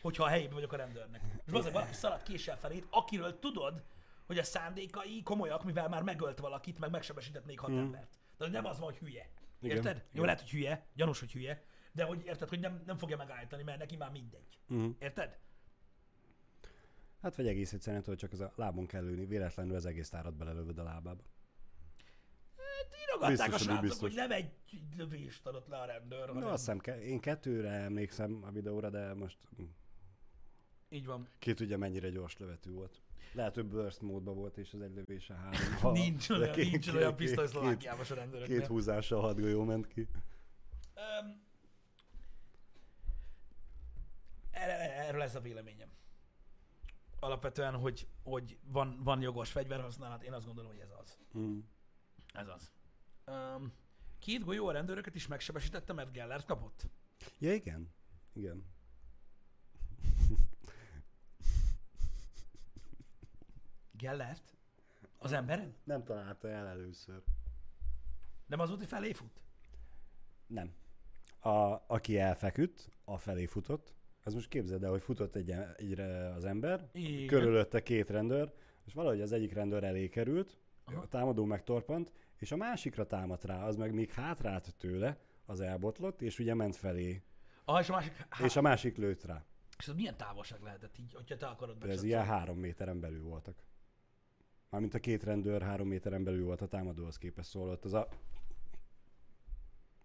[SPEAKER 1] hogyha a helyében vagyok a rendőrnek. És azért valaki szaladt késsel felét, akiről tudod, hogy a szándékai komolyak, mivel már megölt valakit, meg megsebesített még hat embert. De nem az van, hogy hülye.
[SPEAKER 2] Igen.
[SPEAKER 1] Érted? Jó,
[SPEAKER 2] Igen.
[SPEAKER 1] lehet, hogy hülye, gyanús, hogy hülye, de hogy érted, hogy nem, nem fogja megállítani, mert neki már mindegy.
[SPEAKER 2] Uh-huh.
[SPEAKER 1] Érted?
[SPEAKER 2] Hát vagy egész egyszerűen, hogy csak az a lábon kell lőni, véletlenül az egész tárat belelövöd a lábába.
[SPEAKER 1] Írogatták
[SPEAKER 2] Biztos,
[SPEAKER 1] a srácok,
[SPEAKER 2] biztos.
[SPEAKER 1] hogy nem egy lövést adott le a rendőr,
[SPEAKER 2] No, azt hiszem, én kettőre emlékszem a videóra, de most
[SPEAKER 1] Így van.
[SPEAKER 2] ki tudja mennyire gyors lövető volt. Lehet, hogy burst módban volt, és az egy lövése három. <laughs> Ha,
[SPEAKER 1] nincs olyan,
[SPEAKER 2] két-
[SPEAKER 1] nincs
[SPEAKER 2] két-
[SPEAKER 1] olyan
[SPEAKER 2] két-
[SPEAKER 1] pisztoly
[SPEAKER 2] két-
[SPEAKER 1] Szlovákiában a rendőröknél.
[SPEAKER 2] Két húzással hat golyó ment ki.
[SPEAKER 1] Erre- erről ez a véleményem. Alapvetően, hogy, hogy van, van jogos fegyverhasználat, én azt gondolom, hogy ez az.
[SPEAKER 2] Mm.
[SPEAKER 1] Ez az. Um, két golyó a rendőröket is megsebesítette, mert Gellert kapott.
[SPEAKER 2] Ja, igen. Igen.
[SPEAKER 1] Gellert? Az emberen?
[SPEAKER 2] Nem találta el először.
[SPEAKER 1] Nem az volt, hogy felé fut?
[SPEAKER 2] Nem. A, aki elfeküdt, a felé futott. Az most képzeld el, hogy futott egy, egyre az ember,
[SPEAKER 1] Igen.
[SPEAKER 2] körülötte két rendőr, és valahogy az egyik rendőr elé került,
[SPEAKER 1] Aha.
[SPEAKER 2] a támadó megtorpant, és a másikra támadt rá, az meg még hátrált tőle, az elbotlott, és ugye ment felé,
[SPEAKER 1] Ah, és a másik... Há,
[SPEAKER 2] és a másik lőtt rá.
[SPEAKER 1] és az milyen távolság lehetett így, hogyha te akarod
[SPEAKER 2] De ez ilyen három méteren belül voltak. Mármint a két rendőr három méteren belül volt a támadóhoz képest szólott. Az a...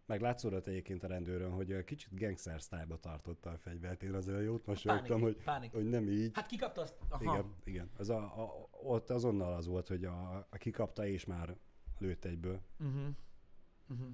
[SPEAKER 2] Meglátszódott egyébként a rendőrön, hogy ö, kicsit gangster style tartotta a fegyvert. Én azért jót mosolyogtam, hogy,
[SPEAKER 1] pánik.
[SPEAKER 2] hogy nem így.
[SPEAKER 1] Hát kikapta azt... Aha.
[SPEAKER 2] Igen, igen. Az a, a, ott azonnal az volt, hogy a, a kikapta és már lőtt egyből.
[SPEAKER 1] Uh-huh. Uh-huh.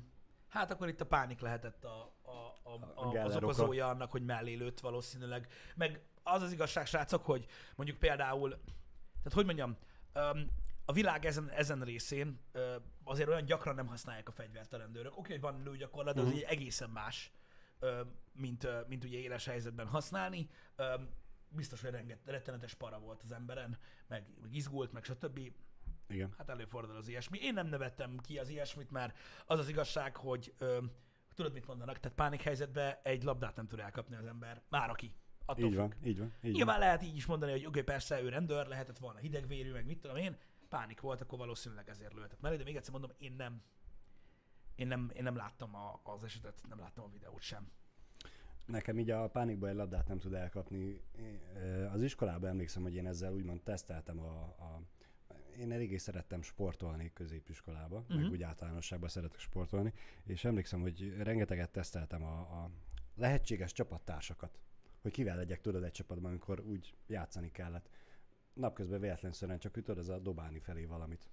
[SPEAKER 1] Hát akkor itt a pánik lehetett a, a, a, a, az
[SPEAKER 2] Geller oka.
[SPEAKER 1] okozója annak, hogy mellé lőtt valószínűleg. Meg az az igazság, srácok, hogy mondjuk például, tehát hogy mondjam, um, a világ ezen, ezen részén uh, azért olyan gyakran nem használják a fegyvert a rendőrök. Oké, hogy van lőgyakorlat, de az egy egészen más, uh, mint, uh, mint ugye éles helyzetben használni. Um, biztos, hogy renget, rettenetes para volt az emberen, meg, meg izgult, meg stb.
[SPEAKER 2] Igen.
[SPEAKER 1] Hát előfordul az ilyesmi. Én nem nevettem ki az ilyesmit, mert az az igazság, hogy ö, tudod, mit mondanak, tehát pánik helyzetben egy labdát nem tud elkapni az ember. Már aki. Attól
[SPEAKER 2] Így
[SPEAKER 1] függ.
[SPEAKER 2] van, így van. Így
[SPEAKER 1] Nyilván
[SPEAKER 2] van.
[SPEAKER 1] lehet így is mondani, hogy oké, persze ő rendőr, lehetett volna hidegvérű, meg mit tudom én, pánik volt, akkor valószínűleg ezért lőttek. Mert de még egyszer mondom, én nem, én nem, én nem láttam a, az esetet, nem láttam a videót sem.
[SPEAKER 2] Nekem így a pánikban egy labdát nem tud elkapni. Az iskolában emlékszem, hogy én ezzel úgymond teszteltem a, a én eléggé szerettem sportolni középiskolába, uh-huh. meg úgy általánosságban szeretek sportolni, és emlékszem, hogy rengeteget teszteltem a, a lehetséges csapattársakat, hogy kivel legyek, tudod, egy csapatban, amikor úgy játszani kellett. Napközben véletlenszerűen csak ütöd, az a dobálni felé valamit.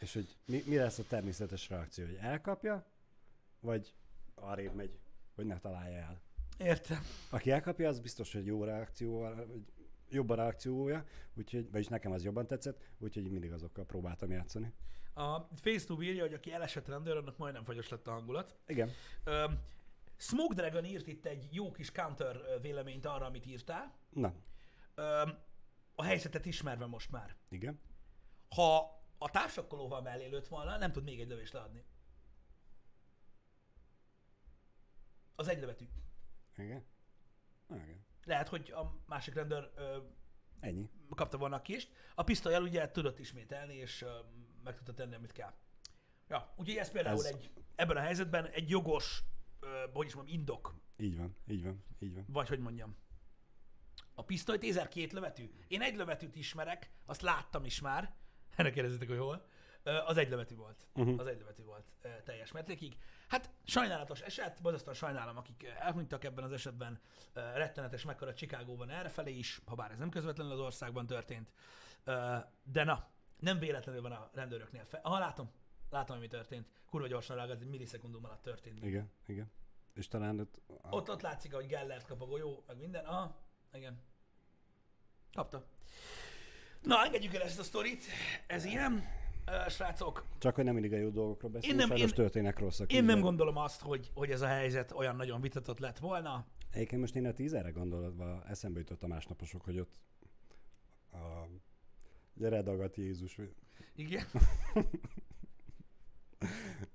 [SPEAKER 2] És hogy mi, mi lesz a természetes reakció, hogy elkapja, vagy arrébb megy, hogy ne találja el.
[SPEAKER 1] Értem.
[SPEAKER 2] Aki elkapja, az biztos, hogy jó reakcióval, vagy jobb a reakciója, úgyhogy, vagyis nekem az jobban tetszett, úgyhogy mindig azokkal próbáltam játszani.
[SPEAKER 1] A FaceTube írja, hogy aki elesett rendőr, annak majdnem fagyos lett a hangulat.
[SPEAKER 2] Igen.
[SPEAKER 1] Ö, Smoke Dragon írt itt egy jó kis counter véleményt arra, amit írtál. Ö, a helyzetet ismerve most már.
[SPEAKER 2] igen.
[SPEAKER 1] Ha a társakkolóval mellé lőtt volna, nem tud még egy lövést leadni. Az egy lövetű.
[SPEAKER 2] Igen. Igen.
[SPEAKER 1] Lehet, hogy a másik rendőr ö,
[SPEAKER 2] Ennyi.
[SPEAKER 1] kapta volna a kist. A pisztolyjal ugye tudott ismételni, és ö, meg tudta tenni, amit kell. Ja, úgyhogy ez például ez... Egy, ebben a helyzetben egy jogos, hogy is mondjam, indok,
[SPEAKER 2] Így van, így van, így van.
[SPEAKER 1] vagy hogy mondjam. A pisztoly tézer két lövetű. Én egy lövetűt ismerek, azt láttam is már. <laughs> Erre kérdezitek, hogy hol. Az egy lövetű volt.
[SPEAKER 2] Uh-huh.
[SPEAKER 1] Az egy lövetű volt teljes mértékig. Hát sajnálatos eset, borzasztóan sajnálom, akik elhunytak ebben az esetben. Rettenetes mekkora Chicagóban errefelé is, ha bár ez nem közvetlenül az országban történt. De na, nem véletlenül van a rendőröknél. Fe... Aha, látom. Látom, mi történt. Kurva gyorsan reagált, egy millisekundum alatt történt.
[SPEAKER 2] Igen, igen. És talán ott,
[SPEAKER 1] Ott, ott látszik, hogy Gellert kap a golyó, meg minden. Aha, igen. Kapta. Na, engedjük el ezt a sztorit. Ez ilyen. Srácok,
[SPEAKER 2] csak hogy nem mindig a jó dolgokról beszélünk,
[SPEAKER 1] nem-
[SPEAKER 2] sajnos
[SPEAKER 1] én-
[SPEAKER 2] történnek rosszak.
[SPEAKER 1] én nem gondolom azt, hogy, hogy ez a helyzet olyan nagyon vitatott lett volna.
[SPEAKER 2] Egyébként most én a tízerre gondolva eszembe jutott a másnaposok, hogy ott a gyere dagat Jézus,
[SPEAKER 1] Igen. <laughs>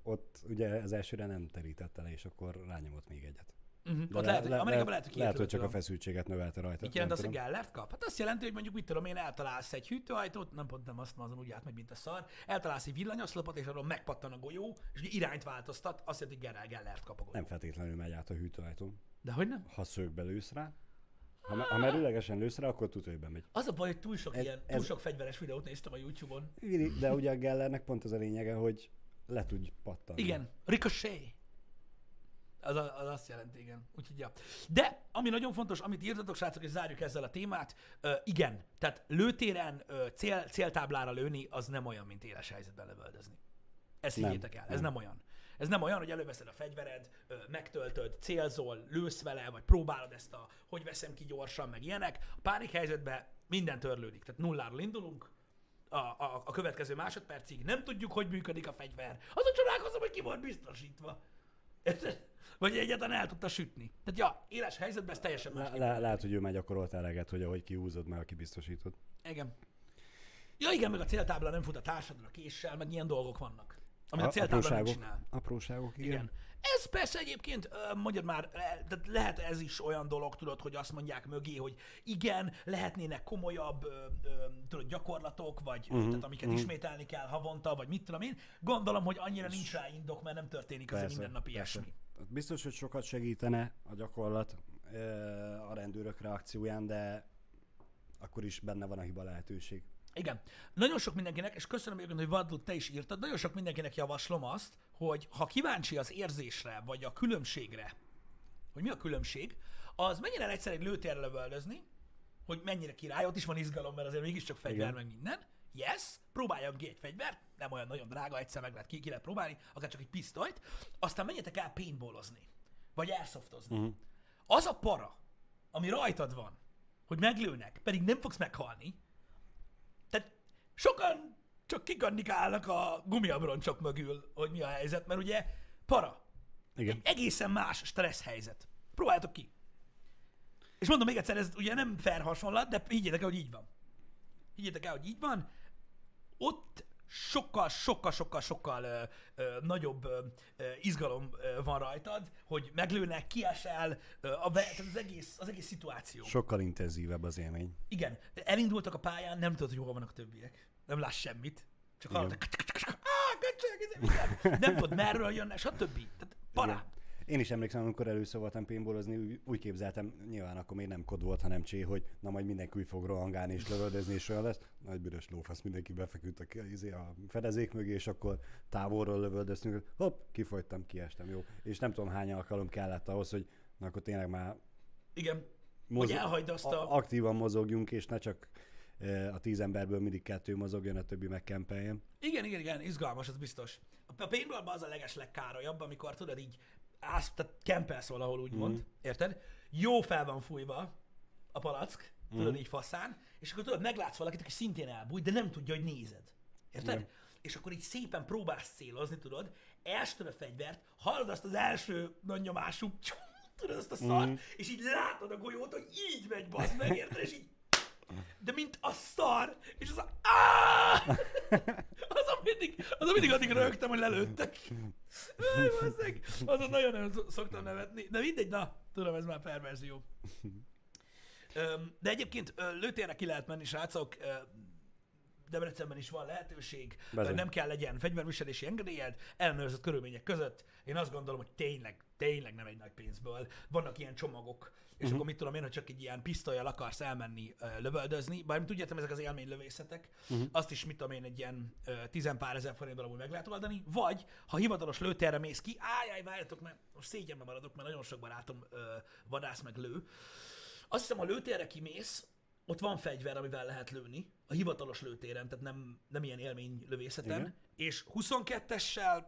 [SPEAKER 2] ott ugye az elsőre nem terítette le, és akkor rányomott még egyet.
[SPEAKER 1] Uh-huh.
[SPEAKER 2] De
[SPEAKER 1] Ott lehet, hogy Amerikában lehet, hogy
[SPEAKER 2] lehet, hogy csak a feszültséget növelte rajta.
[SPEAKER 1] Mit jelent az, hogy. Gellert kap? Hát azt jelenti, hogy mondjuk mit tudom én, eltalálsz egy hűtőajtót, nem pont nem azt, azon úgy átmegy, mint a szar, eltalálsz egy villanyoszlopot, és arról megpattan a golyó, és ugye irányt változtat, azt jelenti, hogy Gellert kap a golyó.
[SPEAKER 2] Nem feltétlenül megy át a hűtőajtón.
[SPEAKER 1] De hogy nem?
[SPEAKER 2] Ha szögbe lősz rá, ha, ha merőlegesen lősz rá, akkor tudod, hogy bemegy.
[SPEAKER 1] Az a baj, hogy túl sok,
[SPEAKER 2] Ez-
[SPEAKER 1] ilyen, túl
[SPEAKER 2] ez-
[SPEAKER 1] sok fegyveres videót néztem a YouTube-on.
[SPEAKER 2] De ugye a Gellernek pont az a lényege, hogy le tudj pattanni.
[SPEAKER 1] Igen, ricochet. Az, a- az azt jelenti, igen. Úgyhogy, ja. De, ami nagyon fontos, amit írtatok, srácok, és zárjuk ezzel a témát, ö, igen, tehát lőtéren ö, cél, céltáblára lőni, az nem olyan, mint éles helyzetben lövöldözni. Ezt
[SPEAKER 2] Nem,
[SPEAKER 1] higgyétek el, ez
[SPEAKER 2] nem.
[SPEAKER 1] nem olyan. Ez nem olyan, hogy előveszed a fegyvered, ö, megtöltöd, célzol, lősz vele, vagy próbálod ezt a, hogy veszem ki gyorsan, meg ilyenek. A pánik helyzetben minden törlődik, tehát nulláról indulunk, a, a, a következő másodpercig nem tudjuk, hogy működik a fegyver. Azon csodálkozom, hogy ki volt biztosítva. Érted? Vagy egyáltalán el tudta sütni. Tehát ja, éles helyzetben ez teljesen más.
[SPEAKER 2] Le, le, lehet, hogy ő már gyakorolt eleget, hogy ahogy kihúzod, meg aki biztosítod.
[SPEAKER 1] Igen. Ja igen, meg a céltábla nem fut a társadra késsel, meg ilyen dolgok vannak. Ami a,
[SPEAKER 2] A-
[SPEAKER 1] céltábla nem csinál.
[SPEAKER 2] apróságok, igen.
[SPEAKER 1] Igen. Ez persze egyébként, mondjad már, tehát lehet ez is olyan dolog, tudod, hogy azt mondják mögé, hogy igen, lehetnének komolyabb tudod, gyakorlatok, vagy uh-huh, tehát amiket uh-huh. ismételni kell havonta, vagy mit tudom én. Gondolom, hogy annyira nincs rá indok, mert nem történik az a mindennapi ilyesmi.
[SPEAKER 2] Biztos, hogy sokat segítene a gyakorlat a rendőrök reakcióján, de akkor is benne van a hiba lehetőség.
[SPEAKER 1] Igen. Nagyon sok mindenkinek, és köszönöm egyébként, hogy Vadlut, te is írtad, nagyon sok mindenkinek javaslom azt, hogy ha kíváncsi az érzésre, vagy a különbségre, hogy mi a különbség, az mennyire egyszer egy lőtérre lövöldözni, hogy mennyire király, ott is van izgalom, mert azért mégiscsak fegyver,
[SPEAKER 2] Igen.
[SPEAKER 1] meg minden. Yes, próbáljam ki egy fegyvert, nem olyan nagyon drága, egyszer meg lehet ki, ki lehet próbálni, akár csak egy pisztolyt, aztán menjetek el paintballozni, vagy airsoftozni.
[SPEAKER 2] Mhm.
[SPEAKER 1] Uh-huh. Az a para, ami rajtad van, hogy meglőnek, pedig nem fogsz meghalni, sokan csak kikandikálnak a gumiabroncsok mögül, hogy mi a helyzet, mert ugye para.
[SPEAKER 2] Igen.
[SPEAKER 1] Egészen más stressz helyzet. Próbáljátok ki. És mondom még egyszer, ez ugye nem fair hasonlat, de higgyétek el, hogy így van. Higgyétek el, hogy így van. Ott sokkal, sokkal, sokkal, sokkal ö, ö, nagyobb ö, ö, izgalom ö, van rajtad, hogy meglőnek, kiesel, ö, a, tehát az egész, az egész szituáció.
[SPEAKER 2] Sokkal intenzívebb az élmény.
[SPEAKER 1] Igen, elindultak a pályán, nem tudod, hogy hol vannak a többiek. Nem látsz semmit. Csak hallod. Nem tudod, merről jönnek, stb. Tehát.
[SPEAKER 2] Igen. Én is emlékszem, amikor először voltam paintballozni, úgy, úgy képzeltem, nyilván akkor még nem kod volt, hanem csé, hogy na majd mindenki úgy fog rohangálni és lövöldözni, és olyan lesz. Nagy büdös lófasz, mindenki befeküdt a, izé, a fedezék mögé, és akkor távolról lövöldöztünk, hopp, kifogytam, kiestem, jó. És nem tudom hány alkalom kellett ahhoz, hogy na akkor tényleg már
[SPEAKER 1] Igen.
[SPEAKER 2] mozog,
[SPEAKER 1] elhagyd azt a-
[SPEAKER 2] aktívan mozogjunk, és ne csak a tíz emberből mindig kettő mozogjon, a többi megkempeljen.
[SPEAKER 1] Igen, igen, igen, izgalmas, az biztos. A paintballban az a leges legkárolyabban, amikor tudod így állsz, tehát kempelsz valahol úgymond, mm. érted? Jó fel van fújva a palack, tudod, így faszán, és akkor tudod, meglátsz valakit, aki szintén elbújt, de nem tudja, hogy nézed. Érted?
[SPEAKER 2] Igen.
[SPEAKER 1] És akkor így szépen próbálsz célozni, tudod, elsütöd a fegyvert, hallod azt az első nagy nyomású, tudod, azt a szart, és így látod a golyót, hogy így megy, bazd meg, érted? És így de mint a szar, és az a... Áááá! <laughs> Azon mindig, azon mindig addig rögtem, hogy lelőttek. Aj, bazzeg, Azon nagyon nagyon szoktam nevetni. De mindegy, na, tudom, ez már perverzió. De egyébként lőtérre ki lehet menni, srácok. Debrecenben is van lehetőség,
[SPEAKER 2] Bezony.
[SPEAKER 1] nem kell legyen fegyverviselési engedélyed, ellenőrzött körülmények között. Én azt gondolom, hogy tényleg, tényleg nem egy nagy pénzből. Vannak ilyen csomagok, és uh-huh. akkor mit tudom én, hogy csak egy ilyen pisztolyjal akarsz elmenni ö, lövöldözni, bár tudjátok, ezek az élménylövészetek, uh-huh. azt is mit tudom én, egy ilyen ö, tizenpár ezer forintból amúgy meg lehet oldani, vagy ha hivatalos lőtérre mész ki, ájjáj, várjatok, mert most szégyenbe maradok, mert nagyon sok barátom ö, vadász meg lő. Azt hiszem, ha lőtérre kimész, ott van fegyver, amivel lehet lőni, a hivatalos lőtéren, tehát nem, nem ilyen élménylövészeten,
[SPEAKER 2] Igen.
[SPEAKER 1] és 22-essel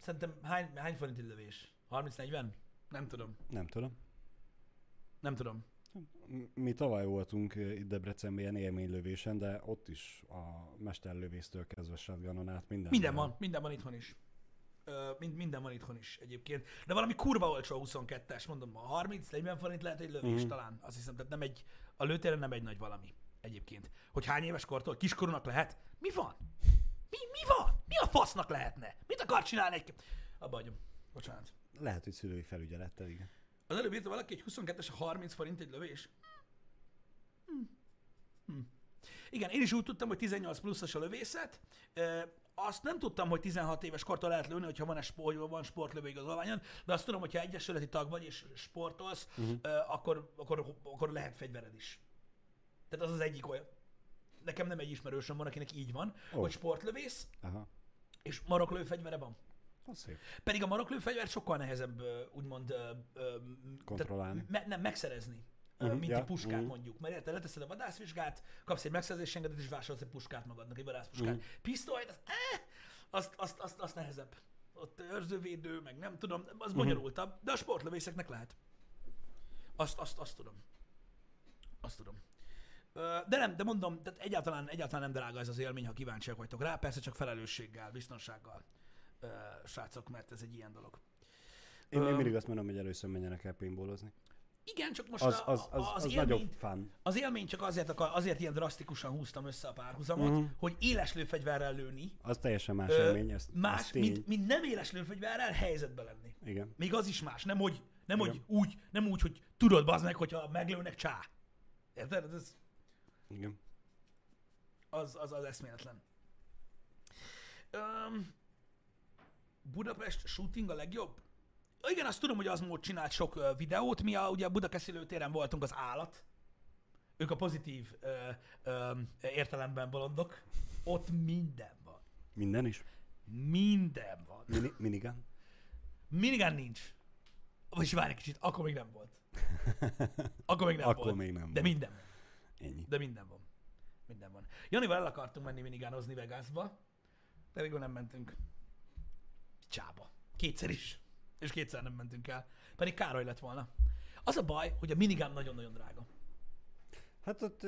[SPEAKER 1] szerintem hány, hány forint lövés? 30-40? Nem tudom.
[SPEAKER 2] Nem tudom.
[SPEAKER 1] Nem tudom.
[SPEAKER 2] Mi tavaly voltunk eh, itt Debrecenben ilyen élménylövésen, de ott is a mesterlövésztől kezdve shotgunon át minden.
[SPEAKER 1] Minden van, minden van itthon is. Ö, mind, minden van itthon is egyébként. De valami kurva olcsó a 22-es, mondom, a 30-40 forint lehet egy lövés
[SPEAKER 2] Mhm.
[SPEAKER 1] talán. Azt hiszem, tehát nem egy, a lőtéren nem egy nagy valami egyébként. Hogy hány éves kortól kiskorúnak lehet? Mi van? Mi, mi van? Mi a fasznak lehetne? Mit akar csinálni egy... Abba hagyom. Bocsánat.
[SPEAKER 2] Lehet, hogy szülői felügyelettel, igen.
[SPEAKER 1] Az előbb írta valaki, hogy 22-es a 30 forint egy lövés. Hm. Hm. Igen, én is úgy tudtam, hogy 18 pluszos a lövészet. Ö, azt nem tudtam, hogy 16 éves kortól lehet lőni, hogyha van, hogy van sportlövő igazolványon, de azt tudom, hogyha egyesületi tag vagy és sportolsz, uh-huh. akkor, akkor, akkor lehet fegyvered is. Tehát az az egyik olyan. Nekem nem egy ismerősöm van, akinek így van, oh. hogy sportlövész,
[SPEAKER 2] Aha.
[SPEAKER 1] és maroklő fegyvere van.
[SPEAKER 2] Szép.
[SPEAKER 1] Pedig a maroklő fegyvert sokkal nehezebb, úgymond,
[SPEAKER 2] Kontrollálni.
[SPEAKER 1] Me, nem, megszerezni. Uh-huh, mint
[SPEAKER 2] ja,
[SPEAKER 1] egy puskát
[SPEAKER 2] mhm.
[SPEAKER 1] mondjuk. Mert érted, leteszed a vadászvizsgát, kapsz egy megszerzési engedélyt, és vásárolsz egy puskát magadnak, egy vadászpuskát.
[SPEAKER 2] Mhm.
[SPEAKER 1] Pisztolyt, az, eh, azt, azt, azt, azt nehezebb. Ott őrzővédő, meg nem tudom, az
[SPEAKER 2] Mhm.
[SPEAKER 1] bonyolultabb, de a sportlövészeknek lehet. Azt, azt, azt tudom. Azt tudom. De nem, de mondom, tehát egyáltalán, egyáltalán nem drága ez az élmény, ha kíváncsiak vagytok rá, persze csak felelősséggel, biztonsággal, ö, srácok, mert ez egy ilyen dolog.
[SPEAKER 2] Én, én
[SPEAKER 1] Öm.
[SPEAKER 2] mindig azt mondom, hogy először menjenek el paintballozni.
[SPEAKER 1] Igen, csak most
[SPEAKER 2] Az, az, az, az,
[SPEAKER 1] az,
[SPEAKER 2] nagyobb
[SPEAKER 1] élményt,
[SPEAKER 2] fun.
[SPEAKER 1] az élmény csak azért, akar, azért ilyen drasztikusan húztam össze a párhuzamot, uh-huh. hogy éles lőfegyverrel lőni,
[SPEAKER 2] Az teljesen más
[SPEAKER 1] ö,
[SPEAKER 2] élmény, ez,
[SPEAKER 1] más,
[SPEAKER 2] ez
[SPEAKER 1] mint, mint nem éles lőfegyverrel helyzetbe lenni.
[SPEAKER 2] Igen.
[SPEAKER 1] Még az is más, nem hogy, nem, hogy úgy, nem úgy, hogy tudod, bazd meg, hogyha meglőnek, csá. Érted? Ez,
[SPEAKER 2] Igen.
[SPEAKER 1] az, az, az eszméletlen. Um, Budapest shooting a legjobb? Igen, azt tudom, hogy az mód csinált sok ö, videót. Mi a, ugye a Budakeszi lőtéren voltunk az állat. Ők a pozitív ö, ö, értelemben bolondok. Ott minden van.
[SPEAKER 2] Minden is?
[SPEAKER 1] Minden van.
[SPEAKER 2] Mini, minigun?
[SPEAKER 1] Minigun nincs. Vagyis várj egy kicsit, akkor még nem volt. Akkor még nem
[SPEAKER 2] Akkor
[SPEAKER 1] volt.
[SPEAKER 2] még nem
[SPEAKER 1] De
[SPEAKER 2] volt.
[SPEAKER 1] minden van.
[SPEAKER 2] Ennyi.
[SPEAKER 1] De minden van. Minden van. Janival el akartunk menni minigánozni Vegasba, de végül nem mentünk. Csába. Kétszer is. És kétszer nem mentünk el. Pedig Károly lett volna. Az a baj, hogy a minigán nagyon-nagyon drága.
[SPEAKER 2] Hát ott